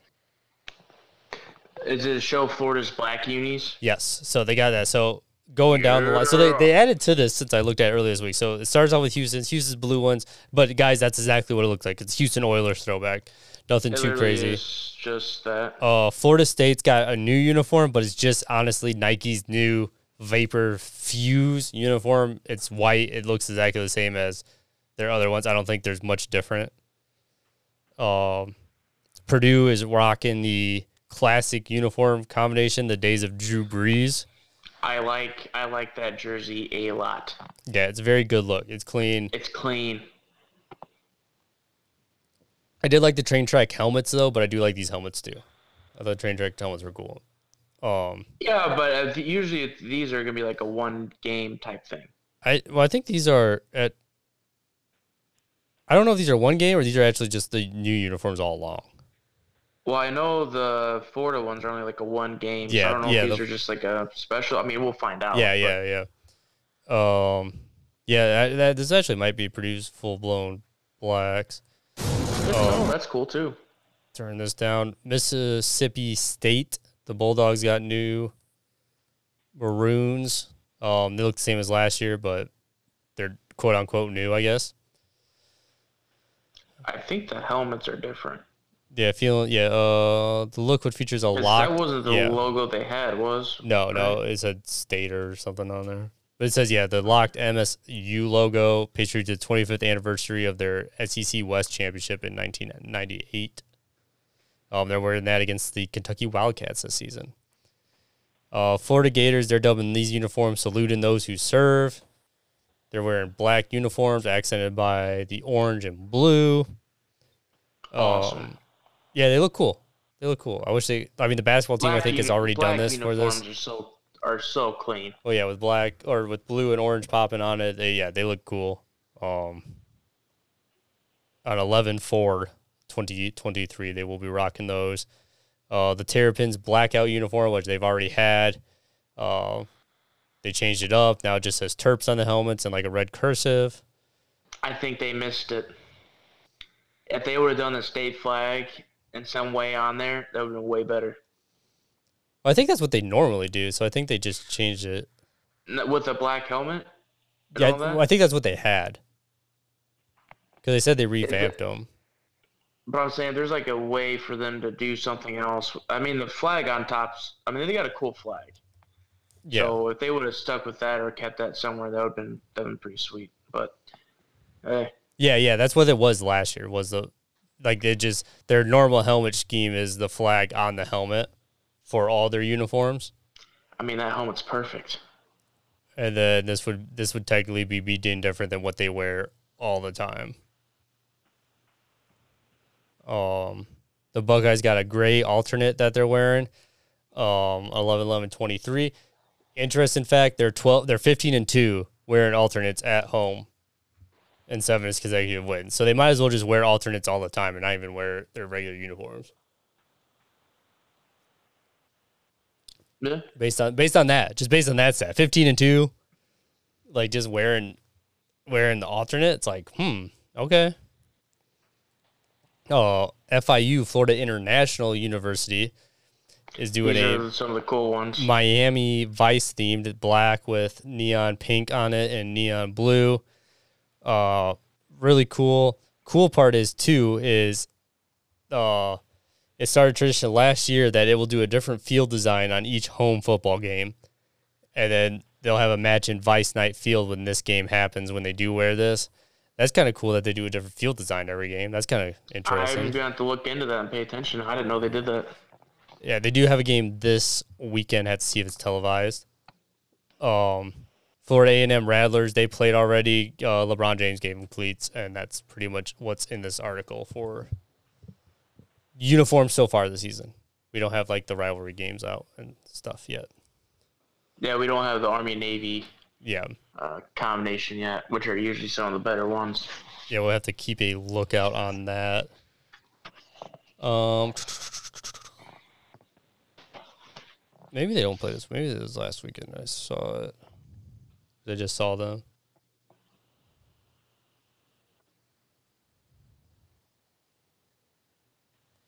Speaker 2: is it a show Florida's black unis?
Speaker 1: Yes. So they got that. So going down the line. So they, they added to this since I looked at it earlier this week. So it starts off with Houston's Houston's blue ones. But guys, that's exactly what it looks like. It's Houston Oilers throwback. Nothing
Speaker 2: It
Speaker 1: too crazy.
Speaker 2: just that.
Speaker 1: Uh Florida State's got a new uniform, but it's just honestly Nike's new Vapor Fuse uniform. It's white. It looks exactly the same as their other ones. I don't think there's much different. Um Purdue is rocking the classic uniform combination, the days of Drew Brees.
Speaker 2: I like I like that jersey a lot.
Speaker 1: Yeah, it's a very good look. It's clean.
Speaker 2: It's clean.
Speaker 1: I did like the train track helmets though, but I do like these helmets too. I thought train track helmets were cool. Um,
Speaker 2: Yeah, but uh, usually these are gonna be like a one game type thing.
Speaker 1: I well, I think these are at. I don't know if these are one game or these are actually just the new uniforms all along.
Speaker 2: Well, I know the Florida ones are only like a one game.
Speaker 1: Yeah,
Speaker 2: so I don't know
Speaker 1: yeah,
Speaker 2: if these
Speaker 1: the-
Speaker 2: are just like a special. I mean, we'll find out.
Speaker 1: yeah, yeah, yeah. Um, yeah, that, that this actually might be produced full blown blacks.
Speaker 2: Oh, that's cool too.
Speaker 1: Turn this down. Mississippi State, the Bulldogs got new maroons. Um, they look the same as last year, but they're quote unquote new, I guess.
Speaker 2: I think the helmets are different.
Speaker 1: Yeah, feeling yeah. Uh, the look what features a lock.
Speaker 2: That wasn't the
Speaker 1: yeah.
Speaker 2: logo they had, was?
Speaker 1: No, no, it said state or something on there. But it says, yeah, the locked MSU logo pictured the 25th anniversary of their SEC West championship in 1998. Um, they're wearing that against the Kentucky Wildcats this season. Uh, Florida Gators, they're dubbing these uniforms saluting those who serve. They're wearing black uniforms accented by the orange and blue.
Speaker 2: Awesome.
Speaker 1: Um, yeah, they look cool. They look cool. I wish they. I mean, the basketball team I think has already done this for this.
Speaker 2: Are so are so clean.
Speaker 1: Oh yeah, with black or with blue and orange popping on it. They, yeah, they look cool. Um, on 11 4 2023, they will be rocking those. Uh, the Terrapins blackout uniform, which they've already had. Uh, they changed it up. Now it just says Terps on the helmets and like a red cursive.
Speaker 2: I think they missed it. if they would have done the state flag in some way on there, that would have been way better.
Speaker 1: Well, I think that's what they normally do, so I think they just changed it.
Speaker 2: With a black helmet.
Speaker 1: Yeah? I, I think that's what they had. Because they said they revamped them.
Speaker 2: But I'm saying there's like a way for them to do something else. I mean, the flag on top's. I mean, they got a cool flag.
Speaker 1: Yeah.
Speaker 2: So if they would have stuck with that or kept that somewhere, that would have been that would been pretty sweet. But hey,
Speaker 1: Yeah, yeah, that's what it was last year. Was the like they just their normal helmet scheme is the flag on the helmet for all their uniforms,
Speaker 2: I mean that helmet's perfect.
Speaker 1: and then this would this would technically be be deemed different than what they wear all the time. Um, the Buckeyes got a gray alternate that they're wearing. Um, 11, 11, 23. Interesting fact: they're twelve, they're fifteen and two wearing alternates at home, and seven is consecutive wins. So they might as well just wear alternates all the time and not even wear their regular uniforms.
Speaker 2: Yeah.
Speaker 1: Based on based on that, just based on that stat, fifteen and two, like just wearing wearing the alternate, it's like, hmm, okay. Oh, FIU, Florida International University, is doing a
Speaker 2: some of the cool ones.
Speaker 1: Miami Vice themed black with neon pink on it and neon blue. Uh, really cool. Cool part is too is, uh, it started tradition last year that it will do a different field design on each home football game, and then they'll have a match in Vice Night Field when this game happens when they do wear this. That's kind of cool that they do a different field design every game. That's kind of interesting.
Speaker 2: I'm to have to look into that and pay attention. I didn't know they did that.
Speaker 1: Yeah, they do have a game this weekend. Have to see if it's televised. Um, Florida A and M Rattlers they played already. Uh, LeBron James gave them cleats, and that's pretty much what's in this article for uniforms so far this season. We don't have like the rivalry games out and stuff yet.
Speaker 2: Yeah, we don't have the Army Navy
Speaker 1: Yeah,
Speaker 2: uh, combination yet, which are usually some of the better ones.
Speaker 1: yeah, we'll have to keep a lookout on that. Um, maybe they don't play this. Maybe it was last weekend. I saw it. I just saw them.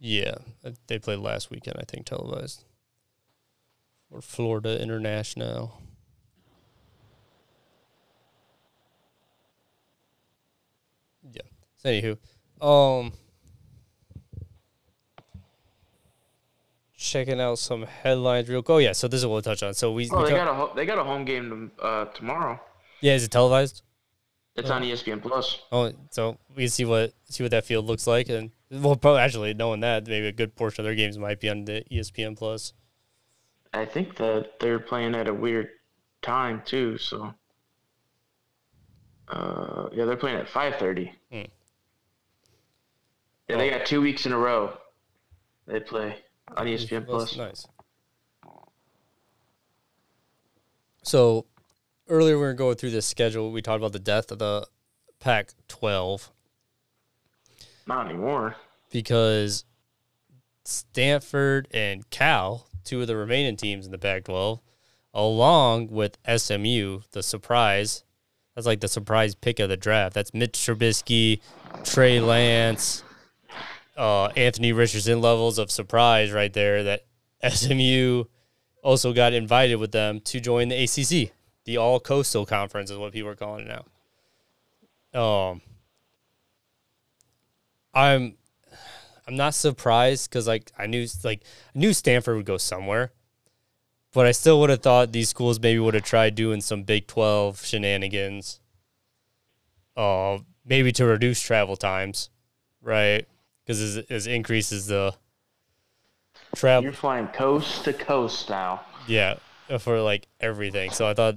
Speaker 1: Yeah, they played last weekend. I think televised. Or Florida International. Yeah. So anywho, um, checking out some headlines real. Quick. Oh yeah, so this is what we'll touch on. So we,
Speaker 2: Oh,
Speaker 1: we
Speaker 2: they
Speaker 1: talk-
Speaker 2: got a ho- they got a home game uh, tomorrow.
Speaker 1: yeah, is it televised?
Speaker 2: It's on ESPN Plus.
Speaker 1: Oh, so we can see what see what that field looks like, and well, probably actually knowing that maybe a good portion of their games might be on the ESPN Plus.
Speaker 2: I think that they're playing at a weird time too. So, uh, yeah, they're playing at five thirty.
Speaker 1: Hmm.
Speaker 2: Yeah, they got two weeks in a row. They play on ESPN Plus.
Speaker 1: nice. So earlier we were going through this schedule. We talked about the death of the Pac-12
Speaker 2: Not anymore.
Speaker 1: because Stanford and Cal, two of the remaining teams in the Pac 12, along with SMU, the surprise. That's like the surprise pick of the draft. That's Mitch Trubisky, Trey Lance, uh, Anthony Richardson levels of surprise right there. That (laughs) SMU also got invited with them to join the ACC, the All Coastal Conference is what people are calling it now. Um, I'm I'm not surprised because like I knew like I knew Stanford would go somewhere, but I still would have thought these schools maybe would have tried doing some Big Twelve shenanigans. Uh, maybe to reduce travel times, right? Because it, it increases the travel.
Speaker 2: You're flying coast to coast now.
Speaker 1: Yeah, for like everything. So I thought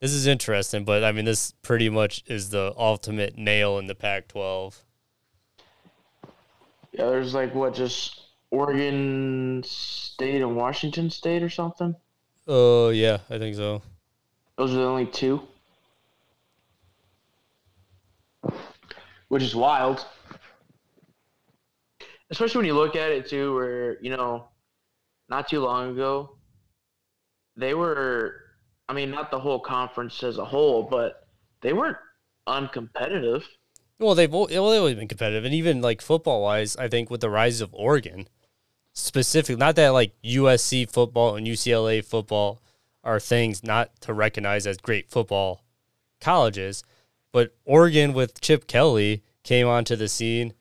Speaker 1: this is interesting, but I mean, this pretty much is the ultimate nail in the Pac-12.
Speaker 2: Yeah, there's like what, just Oregon State and Washington State or something.
Speaker 1: Oh yeah, I think so.
Speaker 2: Those are the only two. Which is wild. Especially when you look at it too, where, you know, not too long ago, they were I mean, not the whole conference as a whole, but they weren't uncompetitive.
Speaker 1: Well, they've well, they've always been competitive, and even like football wise, I think with the rise of Oregon, specifically, not that like USC football and UCLA football are things not to recognize as great football colleges, but Oregon with Chip Kelly came onto the scene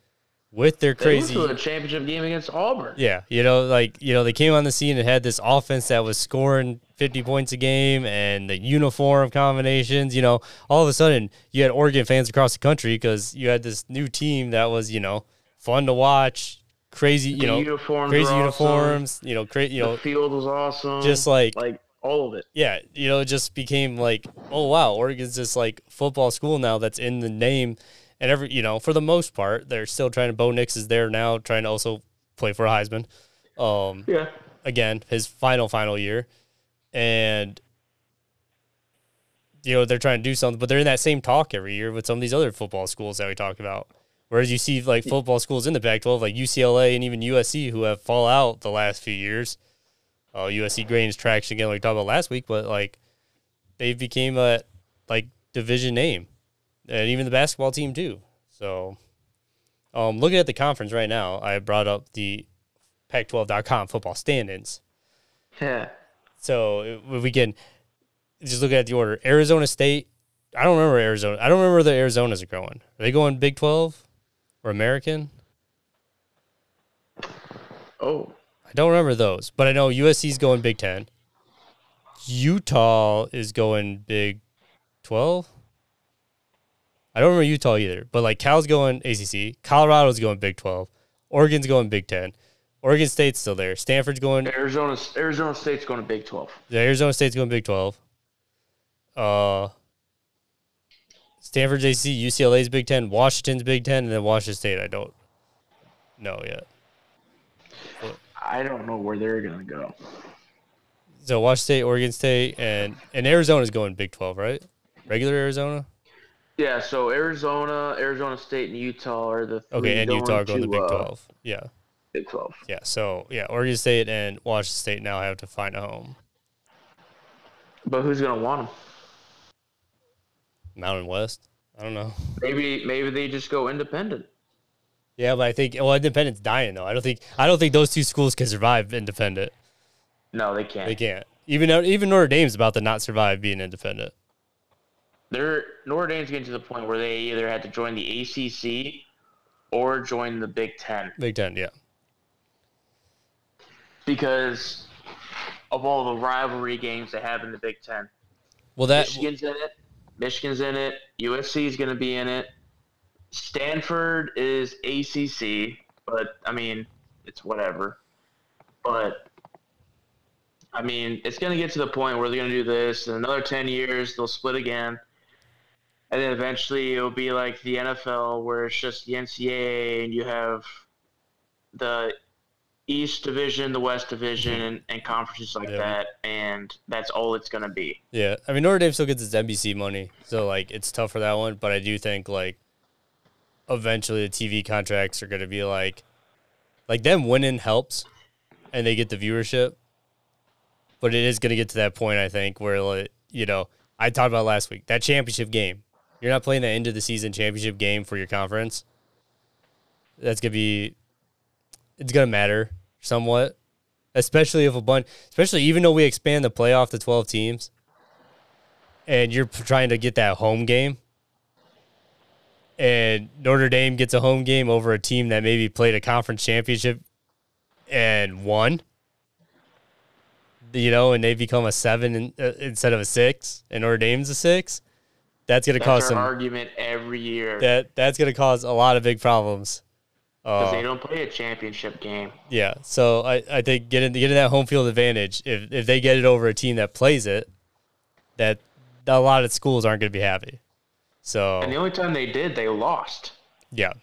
Speaker 1: with their
Speaker 2: They went
Speaker 1: crazy
Speaker 2: to a championship game against Auburn.
Speaker 1: yeah, you know, like you know, they came on the scene and had this offense that was scoring fifty points a game, and the uniform combinations. You know, all of a sudden you had Oregon fans across the country because you had this new team that was you know fun to watch, crazy, you
Speaker 2: The
Speaker 1: know,
Speaker 2: uniforms
Speaker 1: crazy
Speaker 2: were awesome.
Speaker 1: uniforms. You know, crazy, you
Speaker 2: the
Speaker 1: know,
Speaker 2: field was awesome.
Speaker 1: just like
Speaker 2: like all of it.
Speaker 1: yeah, you know, it just became like, oh wow, Oregon's just like football school now that's in the name, and every you know, for the most part, they're still trying to. Bo Nix is there now, trying to also play for a Heisman. Um,
Speaker 2: Yeah.
Speaker 1: again, his final final year, and you know they're trying to do something, but they're in that same talk every year with some of these other football schools that we talk about. Whereas you see like football schools in the Pac-12, like UCLA and even USC, who have fall out the last few years. Uh, USC gains traction again, like we talked about last week, but like they became a like division name, and even the basketball team too. So, um, looking at the conference right now, I brought up the Pac12.com football stand-ins.
Speaker 2: Yeah.
Speaker 1: So if we can just look at the order, Arizona State. I don't remember Arizona. I don't remember where the Arizonas are going. Are they going Big Twelve or American?
Speaker 2: Oh.
Speaker 1: I don't remember those, but I know USC's going Big Ten. Utah is going Big Twelve. I don't remember Utah either, but like Cal's going ACC, Colorado's going Big Twelve, Oregon's going Big Ten, Oregon State's still there, Stanford's going
Speaker 2: Arizona Arizona State's going to Big 12.
Speaker 1: Yeah, Arizona State's going Big Twelve. Uh, Stanford's AC, UCLA's Big Ten, Washington's Big Ten, and then Washington State. I don't know yet.
Speaker 2: I don't know where they're going to go.
Speaker 1: So Washington State, Oregon State, and and Arizona's going Big Twelve, right? Regular Arizona.
Speaker 2: Yeah, so Arizona, Arizona State, and Utah are the three
Speaker 1: Okay, and Utah are going to Big
Speaker 2: uh,
Speaker 1: Twelve. Yeah,
Speaker 2: Big 12.
Speaker 1: yeah. So yeah, Oregon State and Washington State now have to find a home.
Speaker 2: But who's going to want them?
Speaker 1: Mountain West. I don't know. (laughs)
Speaker 2: Maybe maybe they just go independent.
Speaker 1: Yeah, but I think well, Independent's dying though. I don't think I don't think those two schools can survive independent.
Speaker 2: No, they can't.
Speaker 1: They can't. Even even Notre Dame's about to not survive being independent.
Speaker 2: They're Notre Dame's getting to the point where they either had to join the ACC or join the Big Ten
Speaker 1: Big Ten, yeah.
Speaker 2: because of all the rivalry games they have in the Big Ten.
Speaker 1: Well, that
Speaker 2: Michigan's in it. Michigan's in it. USC is going to be in it. Stanford is ACC, but I mean, it's whatever. But I mean, it's going to get to the point where they're going to do this. In another 10 years, they'll split again. And then eventually it'll be like the NFL where it's just the NCAA and you have the East Division, the West Division, and, and conferences like
Speaker 1: Yeah.
Speaker 2: that. And that's all it's going to be.
Speaker 1: yeah. I mean, Notre Dame still gets its NBC money, so like it's tough for that one. But I do think like eventually the TV contracts are going to be like like them winning helps, and they get the viewership. But it is going to get to that point, I think, where like you know I talked about last week that championship game. You're not playing the end of the season championship game for your conference. That's gonna be it's gonna matter somewhat, especially if a bunch, especially even though we expand the playoff to twelve teams, and you're trying to get that home game, and Notre Dame gets a home game over a team that maybe played a conference championship and won, you know, and they become a seven in, uh, instead of a six, and Notre Dame's a six. That's gonna cause
Speaker 2: our
Speaker 1: some.
Speaker 2: argument every year
Speaker 1: That that's gonna cause a lot of big problems.
Speaker 2: because
Speaker 1: Uh,
Speaker 2: they don't play a championship game.
Speaker 1: Yeah, so I, I think getting getting that home field advantage, if if they get it over a team that plays it, that a lot of schools aren't going to be happy. So
Speaker 2: And the only time they did, they lost.
Speaker 1: Yeah,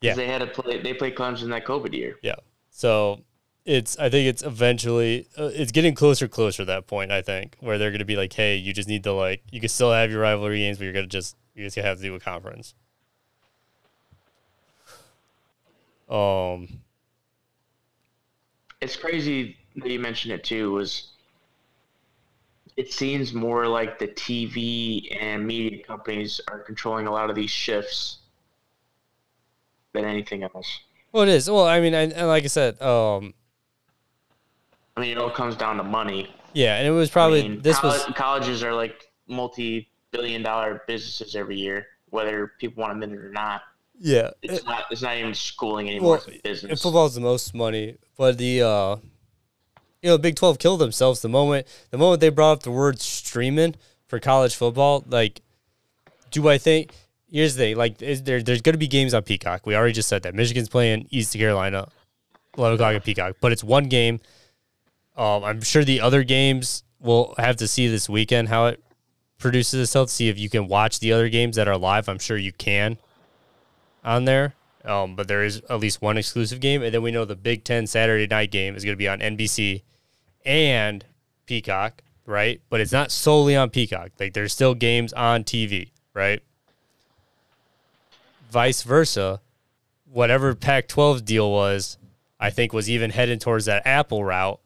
Speaker 1: Yeah.
Speaker 2: They had to play. They played Clemson in that COVID year.
Speaker 1: yeah. So it's I think it's eventually uh, it's getting closer closer to that point. I think where they're going to be like, hey, you just need to like you can still have your rivalry games, but you're going to just you just gonna have to do a conference. Um.
Speaker 2: It's crazy that you mentioned it too. Was it seems more like the TV and media companies are controlling a lot of these shifts than anything else.
Speaker 1: Well, it is. Well, I mean, and, and like I said, um,
Speaker 2: I mean, it all comes down to money.
Speaker 1: yeah, and it was probably
Speaker 2: I mean,
Speaker 1: this
Speaker 2: colle-
Speaker 1: was
Speaker 2: colleges are like multi-billion-dollar businesses every year, whether people want to admit it or not.
Speaker 1: yeah.
Speaker 2: It's not. It's not even schooling anymore.
Speaker 1: Well,
Speaker 2: it's a business.
Speaker 1: And football's the most money, but the uh, you know, Big Twelve killed themselves the moment the moment they brought up the word streaming for college football. Like, do I think? Here's the thing: like, is there there's going to be games on Peacock. We already just said that Michigan's playing East Carolina, eleven o'clock at Peacock, but it's one game. Um, I'm sure the other games we'll have to see this weekend how it produces itself. See if you can watch the other games that are live. I'm sure you can on there. Um, but there is at least one exclusive game, and then we know the Big Ten Saturday night game is going to be on NBC and Peacock, right? But it's not solely on Peacock. Like there's still games on TV, right? Vice versa, whatever Pac-12 deal was, I think was even heading towards that Apple route,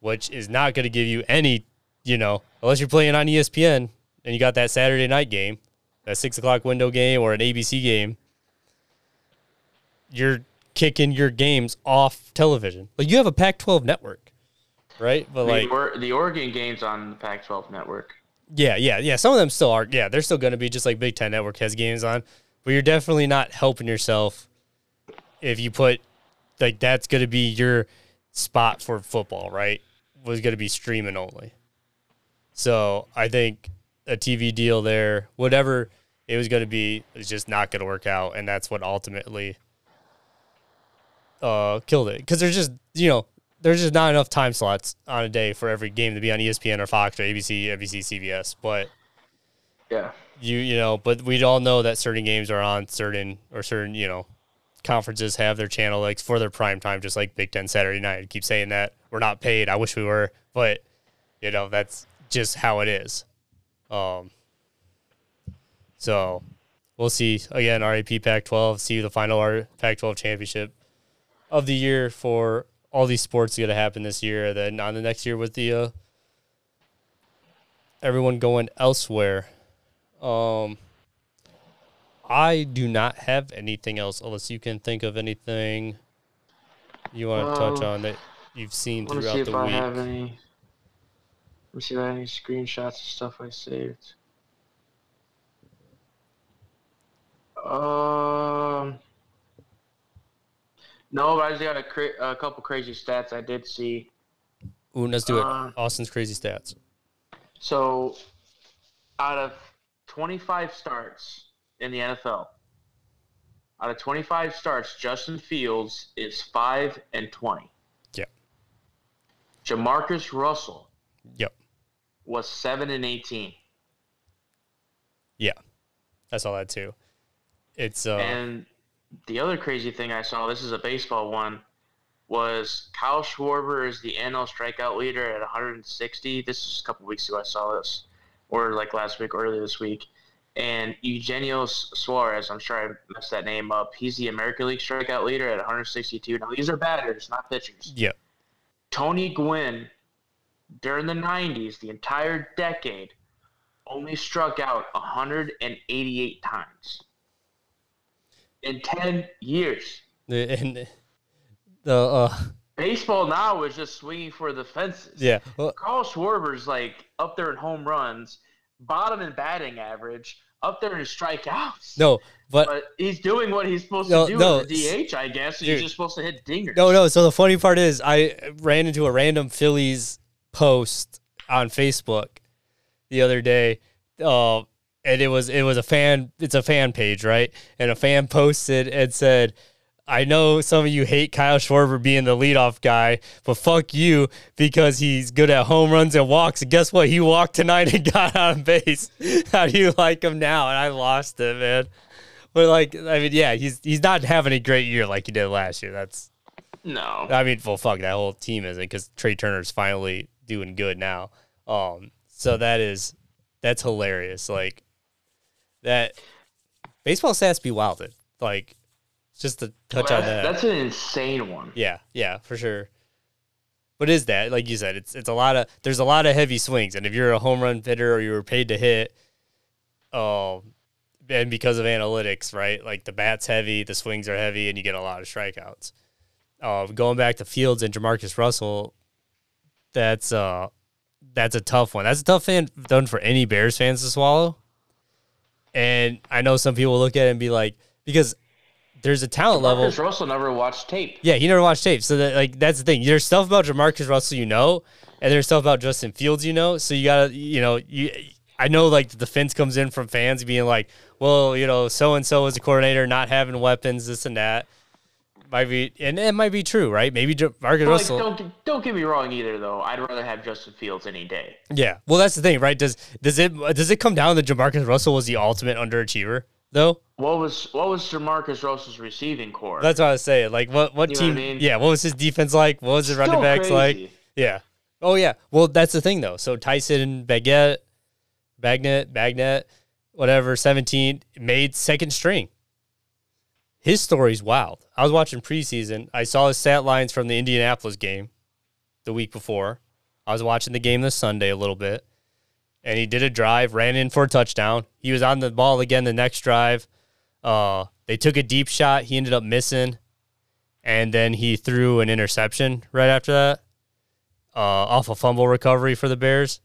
Speaker 1: which is not going to give you any, you know, unless you're playing on ESPN and you got that Saturday night game, that six o'clock window game or an ABC game you're kicking your games off television. Like you have a Pac-12 network, right? But like,
Speaker 2: or, the Oregon games on the Pac-12 network.
Speaker 1: yeah, yeah, yeah. Some of them still are. Yeah, they're still going to be just like Big Ten Network has games on, but you're definitely not helping yourself if you put like that's going to be your spot for football, right? Was going to be streaming only. So I think a TV deal there, whatever it was going to be, is just not going to work out, and that's what ultimately uh, killed it. Because there's just you know there's just not enough time slots on a day for every game to be on ESPN or Fox or ABC, NBC, CBS. But
Speaker 2: Yeah.
Speaker 1: you you know, but we all know that certain games are on certain or certain you know conferences have their channel like for their prime time, just like Big Ten Saturday night. I keep saying that we're not paid. I wish we were, but you know that's just how it is. Um. So we'll see again. RAP Pac-12. See the final R- Pac-12 championship of the year for all these sports going to happen this year. Then on the next year with the uh, everyone going elsewhere. Um, I do not have anything else unless you can think of anything you want to touch
Speaker 2: Um,
Speaker 1: on that you've seen
Speaker 2: me see
Speaker 1: throughout
Speaker 2: if
Speaker 1: the
Speaker 2: I
Speaker 1: week.
Speaker 2: have any. Let me see if I have any screenshots of stuff I saved. Um. No, but I just got a, cra- a couple crazy stats I did see.
Speaker 1: Ooh, let's do it.
Speaker 2: Uh,
Speaker 1: Austin's crazy stats.
Speaker 2: So, out of 25 starts in the NFL, out of 25 starts, Justin Fields is 5 and 20.
Speaker 1: Yeah.
Speaker 2: JaMarcus Russell
Speaker 1: Yep.
Speaker 2: was 7 and 18.
Speaker 1: Yeah. I saw that too. It's uh
Speaker 2: And the other crazy thing I saw, this is a baseball one, was Kyle Schwarber is the NL strikeout leader at 160. This is a couple weeks ago I saw this, or like last week, earlier this week. And Eugenio Suarez, I'm sure I messed that name up. He's the American League strikeout leader at 162. Now these are batters, not pitchers.
Speaker 1: yeah.
Speaker 2: Tony Gwynn, during the 90s, the entire decade, only struck out 188 times in 10 years.
Speaker 1: The and the uh
Speaker 2: Baseball now is just swinging for the fences.
Speaker 1: yeah. Well,
Speaker 2: Carl Schwarber's like up there in home runs, bottom in batting average, up there to strike out.
Speaker 1: no, but
Speaker 2: But he's doing what he's supposed
Speaker 1: No,
Speaker 2: to do
Speaker 1: no,
Speaker 2: the DH, I guess.
Speaker 1: dude.
Speaker 2: He's just supposed to hit dingers.
Speaker 1: No, no. So the funny part is, I ran into a random Phillies post on Facebook the other day, uh, and it was it was a fan. It's a fan page, right? And a fan posted and said. I know some of you hate Kyle Schwarber being the leadoff guy, but fuck you because he's good at home runs and walks. And guess what? He walked tonight and (laughs) got on base. How do you like him now? And I lost it, man. But like, I mean, yeah, he's he's not having a great year like he did last year. That's
Speaker 2: No.
Speaker 1: I mean, well, fuck, that whole team isn't because Trea Turner's finally doing good now. Um, so that is that's hilarious. Like that baseball stats be wilded. Like just to touch
Speaker 2: Well,
Speaker 1: on that.
Speaker 2: That's an insane one.
Speaker 1: yeah, yeah, for sure. What is that? Like you said, it's it's a lot of there's a lot of heavy swings, and if you're a home run hitter or you were paid to hit, um, and because of analytics, right? Like the bat's heavy, the swings are heavy, and you get a lot of strikeouts. Uh, going back to Fields and JaMarcus Russell, that's uh that's a tough one. That's a tough fan done for any Bears fans to swallow. And I know some people look at it and be like, because there's a talent level.
Speaker 2: Marcus Russell never watched tape.
Speaker 1: Yeah, he never watched tape. So that like that's the thing. There's stuff about JaMarcus Russell you know, and there's stuff about Justin Fields you know. So you gotta you know you. I know like the defense comes in from fans being like, well, you know, so and so is a coordinator, not having weapons, this and that. Might be, and it might be true, right? Maybe Marcus
Speaker 2: like,
Speaker 1: Russell.
Speaker 2: don't don't get me wrong either though. I'd rather have Justin Fields any day.
Speaker 1: Yeah. Well, that's the thing, right? Does does it does it come down that JaMarcus Russell was the ultimate underachiever though?
Speaker 2: What was what was JaMarcus Russell's receiving corps?
Speaker 1: That's what I was saying. Like, what what
Speaker 2: You
Speaker 1: team?
Speaker 2: what I mean?
Speaker 1: Yeah. What was his defense like? What was his running
Speaker 2: Still
Speaker 1: backs like? Yeah. Oh yeah. Well, that's the thing though. So Tyson Baguette, Bagent, Bagent, whatever, seventeen made second string. His story's wild. I was watching preseason. I saw his stat lines from the Indianapolis game the week before. I was watching the game this Sunday a little bit. And he did a drive, ran in for a touchdown. He was on the ball again the next drive. Uh, they took a deep shot. He ended up missing. And then he threw an interception right after that uh, off a fumble recovery for the Bears.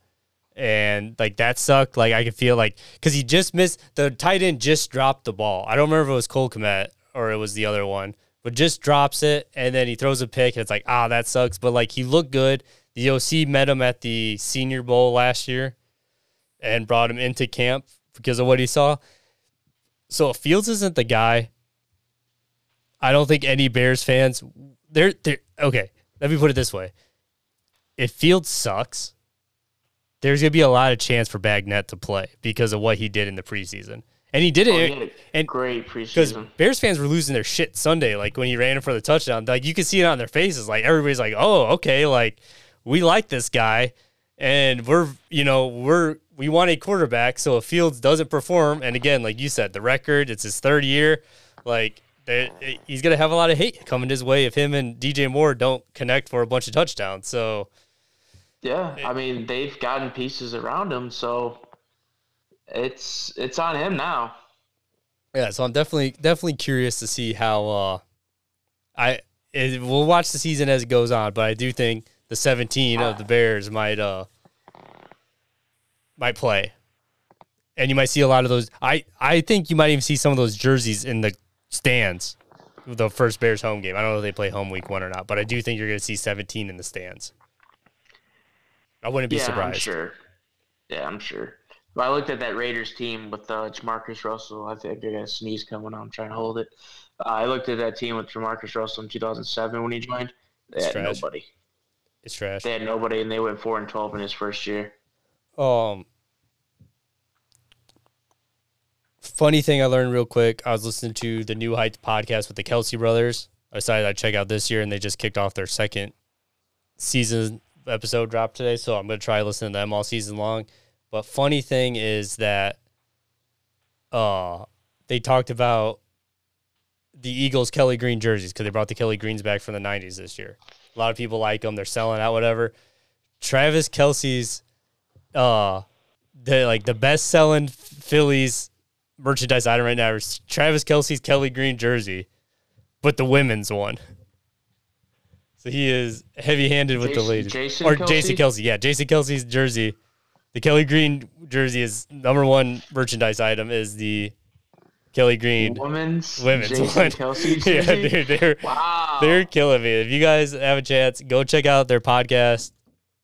Speaker 1: And like that sucked. Like I could feel like because he just missed the tight end just dropped the ball. I don't remember if it was Cole Kmet or it was the other one, but just drops it and then he throws a pick and it's like ah that sucks. But like he looked good. The OC met him at the Senior Bowl last year and brought him into camp because of what he saw. So if Fields isn't the guy, I don't think any Bears fans they're they're okay. Let me put it this way: if Fields sucks, there's gonna be a lot of chance for Bagent to play because of what he did in the preseason, and he did
Speaker 2: Oh,
Speaker 1: it.
Speaker 2: had
Speaker 1: and
Speaker 2: great preseason. because.
Speaker 1: Bears fans were losing their shit Sunday, like when he ran in for the touchdown. Like you could see it on their faces. Like everybody's like, "Oh, okay, like we like this guy, and we're you know we're we want a quarterback." So if Fields doesn't perform, and again, like you said, the record, it's his third year, like they- he's gonna have a lot of hate coming his way if him and DJ Moore don't connect for a bunch of touchdowns. So
Speaker 2: Yeah, I mean they've gotten pieces around him, so it's it's on him now.
Speaker 1: Yeah, so I'm definitely definitely curious to see how uh I it, we'll watch the season as it goes on, but I do think the 17 of the Bears might uh might play. And you might see a lot of those I I think you might even see some of those jerseys in the stands. The first Bears home game. I don't know if they play home week 1 or not, but I do think you're going to see 17 in the stands. I wouldn't be
Speaker 2: yeah,
Speaker 1: surprised.
Speaker 2: I'm sure. Yeah, I'm sure. But I looked at that Raiders team with uh, JaMarcus Russell. I think I got a sneeze coming on. I'm trying to hold it. Uh, I looked at that team with JaMarcus Russell in 2007 when he joined. They
Speaker 1: It's
Speaker 2: had
Speaker 1: trash.
Speaker 2: nobody.
Speaker 1: It's trash.
Speaker 2: They had nobody, and they went four and 12 in his first year.
Speaker 1: Um, funny thing I learned real quick. I was listening to the New Heights podcast with the Kelce brothers. I decided I'd check out this year, and they just kicked off their second season episode drop today. So I'm gonna try listening to them all season long. But funny thing is that, uh, they talked about the Eagles Kelly Green jerseys because they brought the Kelly Greens back from the '90s this year. A lot of people like them. They're selling out, whatever. Travis Kelce's uh the like the best selling Phillies merchandise item right now is Travis Kelce's Kelly Green jersey, but the women's one. So he is heavy handed with the ladies.
Speaker 2: Jason
Speaker 1: or
Speaker 2: Kelce?
Speaker 1: Jason Kelce, yeah, Jason Kelce's jersey. The Kelly Green jersey is number one merchandise item is the Kelly Green
Speaker 2: Women's,
Speaker 1: women's
Speaker 2: Jason
Speaker 1: one.
Speaker 2: Kelce (laughs)
Speaker 1: yeah, dude, they're
Speaker 2: Wow.
Speaker 1: they're killing me. If you guys have a chance, go check out their podcast.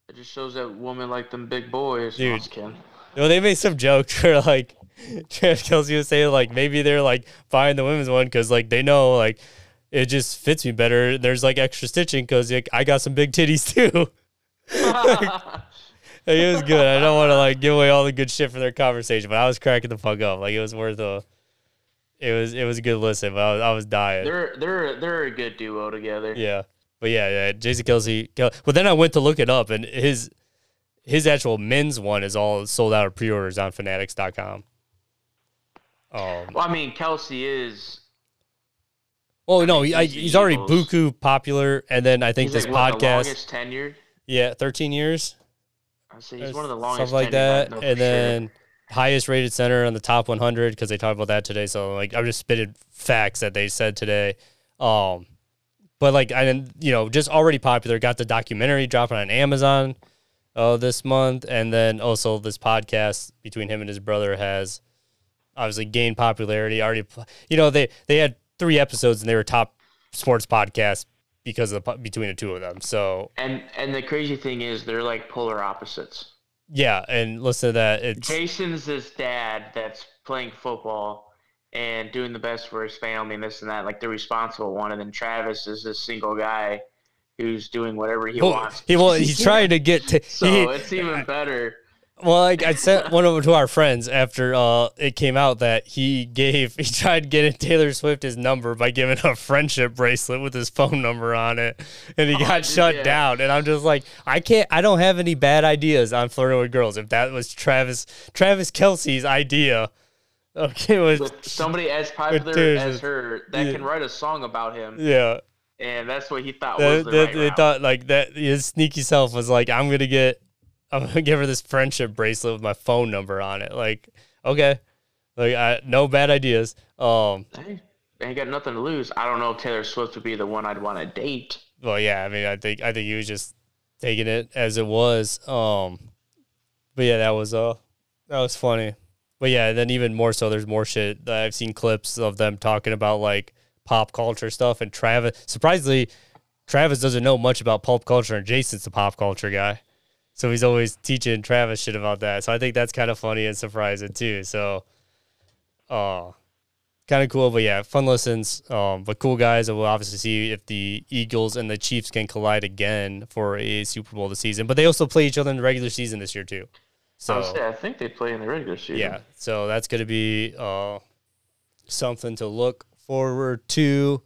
Speaker 2: It just shows that women like them big boys.
Speaker 1: Dude.
Speaker 2: No, I'm just kidding.
Speaker 1: Well, they made some jokes (laughs) where like (laughs) Travis Kelce was saying like maybe they're like buying the women's one because like they know like it just fits me better. There's like extra stitching because like, I got some big titties (laughs) too. (laughs) Like, it was good. I don't want to like give away all the good shit from their conversation, but I was cracking the fuck up. Like it was worth a. It was it was a good listen, but I was, I was dying.
Speaker 2: they're they're they're a good duo together.
Speaker 1: Yeah, but yeah, yeah, Jason Kelce. Kel- Well, then I went to look it up, and his his actual men's one is all sold out of pre-orders on Fanatics.com. Um.
Speaker 2: Well, I mean, Kelce is.
Speaker 1: Oh no, he, I,
Speaker 2: he's
Speaker 1: already
Speaker 2: Eagles.
Speaker 1: buku popular, and then I think
Speaker 2: He's
Speaker 1: this
Speaker 2: like,
Speaker 1: podcast,
Speaker 2: longest tenured.
Speaker 1: yeah, thirteen years,
Speaker 2: I say he's one of the longest.
Speaker 1: something like that, and
Speaker 2: sure.
Speaker 1: then highest rated center on the top 100 because they talked about that today. So like I'm just spitting facts that they said today. Um, but like I didn't, you know, just already popular. Got the documentary dropping on Amazon uh, this month, and then also this podcast between him and his brother has obviously gained popularity. Already, you know, they they had three episodes and they were top sports podcasts because of the between the two of them. So
Speaker 2: and and the crazy thing is they're like polar opposites.
Speaker 1: Yeah, and listen to that. It's
Speaker 2: Jason's his dad that's playing football and doing the best for his family and this and that, like the responsible one. And then Travis is this single guy who's doing whatever he
Speaker 1: well,
Speaker 2: wants.
Speaker 1: He will. He's trying to get to. (laughs)
Speaker 2: so
Speaker 1: he,
Speaker 2: it's even better.
Speaker 1: Well, I, I sent one over to our friends after uh, it came out that he gave (laughs) he tried getting Taylor Swift his number by giving a friendship bracelet with his phone number on it, and he oh, got shut yeah. down. And I'm just like, I can't. I don't have any bad ideas on flirting with girls. If that was Travis Travis Kelce's idea, okay, was
Speaker 2: somebody as popular as her that yeah. can write a song about him.
Speaker 1: Yeah.
Speaker 2: And that's what he thought that, was the that, right
Speaker 1: They thought like that. His sneaky self was like, "I'm gonna get I'm gonna (laughs) give her this friendship bracelet with my phone number on it. Like, okay, like I no bad ideas. Um,
Speaker 2: hey, ain't got nothing to lose. I don't know if Taylor Swift would be the one I'd want to date.
Speaker 1: Well, yeah, I mean, I think I think he was just taking it as it was. Um, but yeah, that was uh that was funny. But yeah, then even more so, there's more shit that I've seen clips of them talking about like pop culture stuff. And Travis, surprisingly, Travis doesn't know much about pop culture, and Jason's the pop culture guy. So he's always teaching Travis shit about that. So I think that's kind of funny and surprising too. So, uh, kind of cool. But yeah, fun listens. Um, but cool guys. And we'll obviously see if the Eagles and the Chiefs can collide again for a Super Bowl this season. But they also play each other in the regular season this year too.
Speaker 2: So I, say, I think they play in the regular season.
Speaker 1: Yeah. So that's going to be uh, something to look forward to.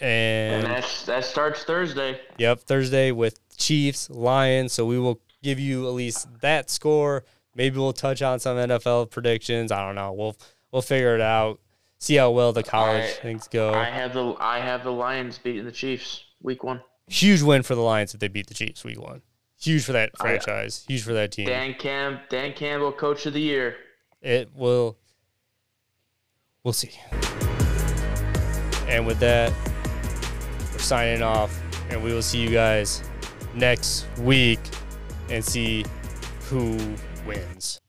Speaker 1: And,
Speaker 2: and that's, that starts Thursday.
Speaker 1: Yep, Thursday with Chiefs, Lions. So we will give you at least that score. Maybe we'll touch on some NFL predictions. I don't know. We'll we'll figure it out. See how well the college I, things go.
Speaker 2: I have the I have the Lions beating the Chiefs week one.
Speaker 1: Huge win for the Lions if they beat the Chiefs week one. Huge for that franchise. I, Huge for that team.
Speaker 2: Dan Cam Dan Campbell, coach of the year.
Speaker 1: It will. We'll see. And with that, we're signing off, and we will see you guys next week and see who wins.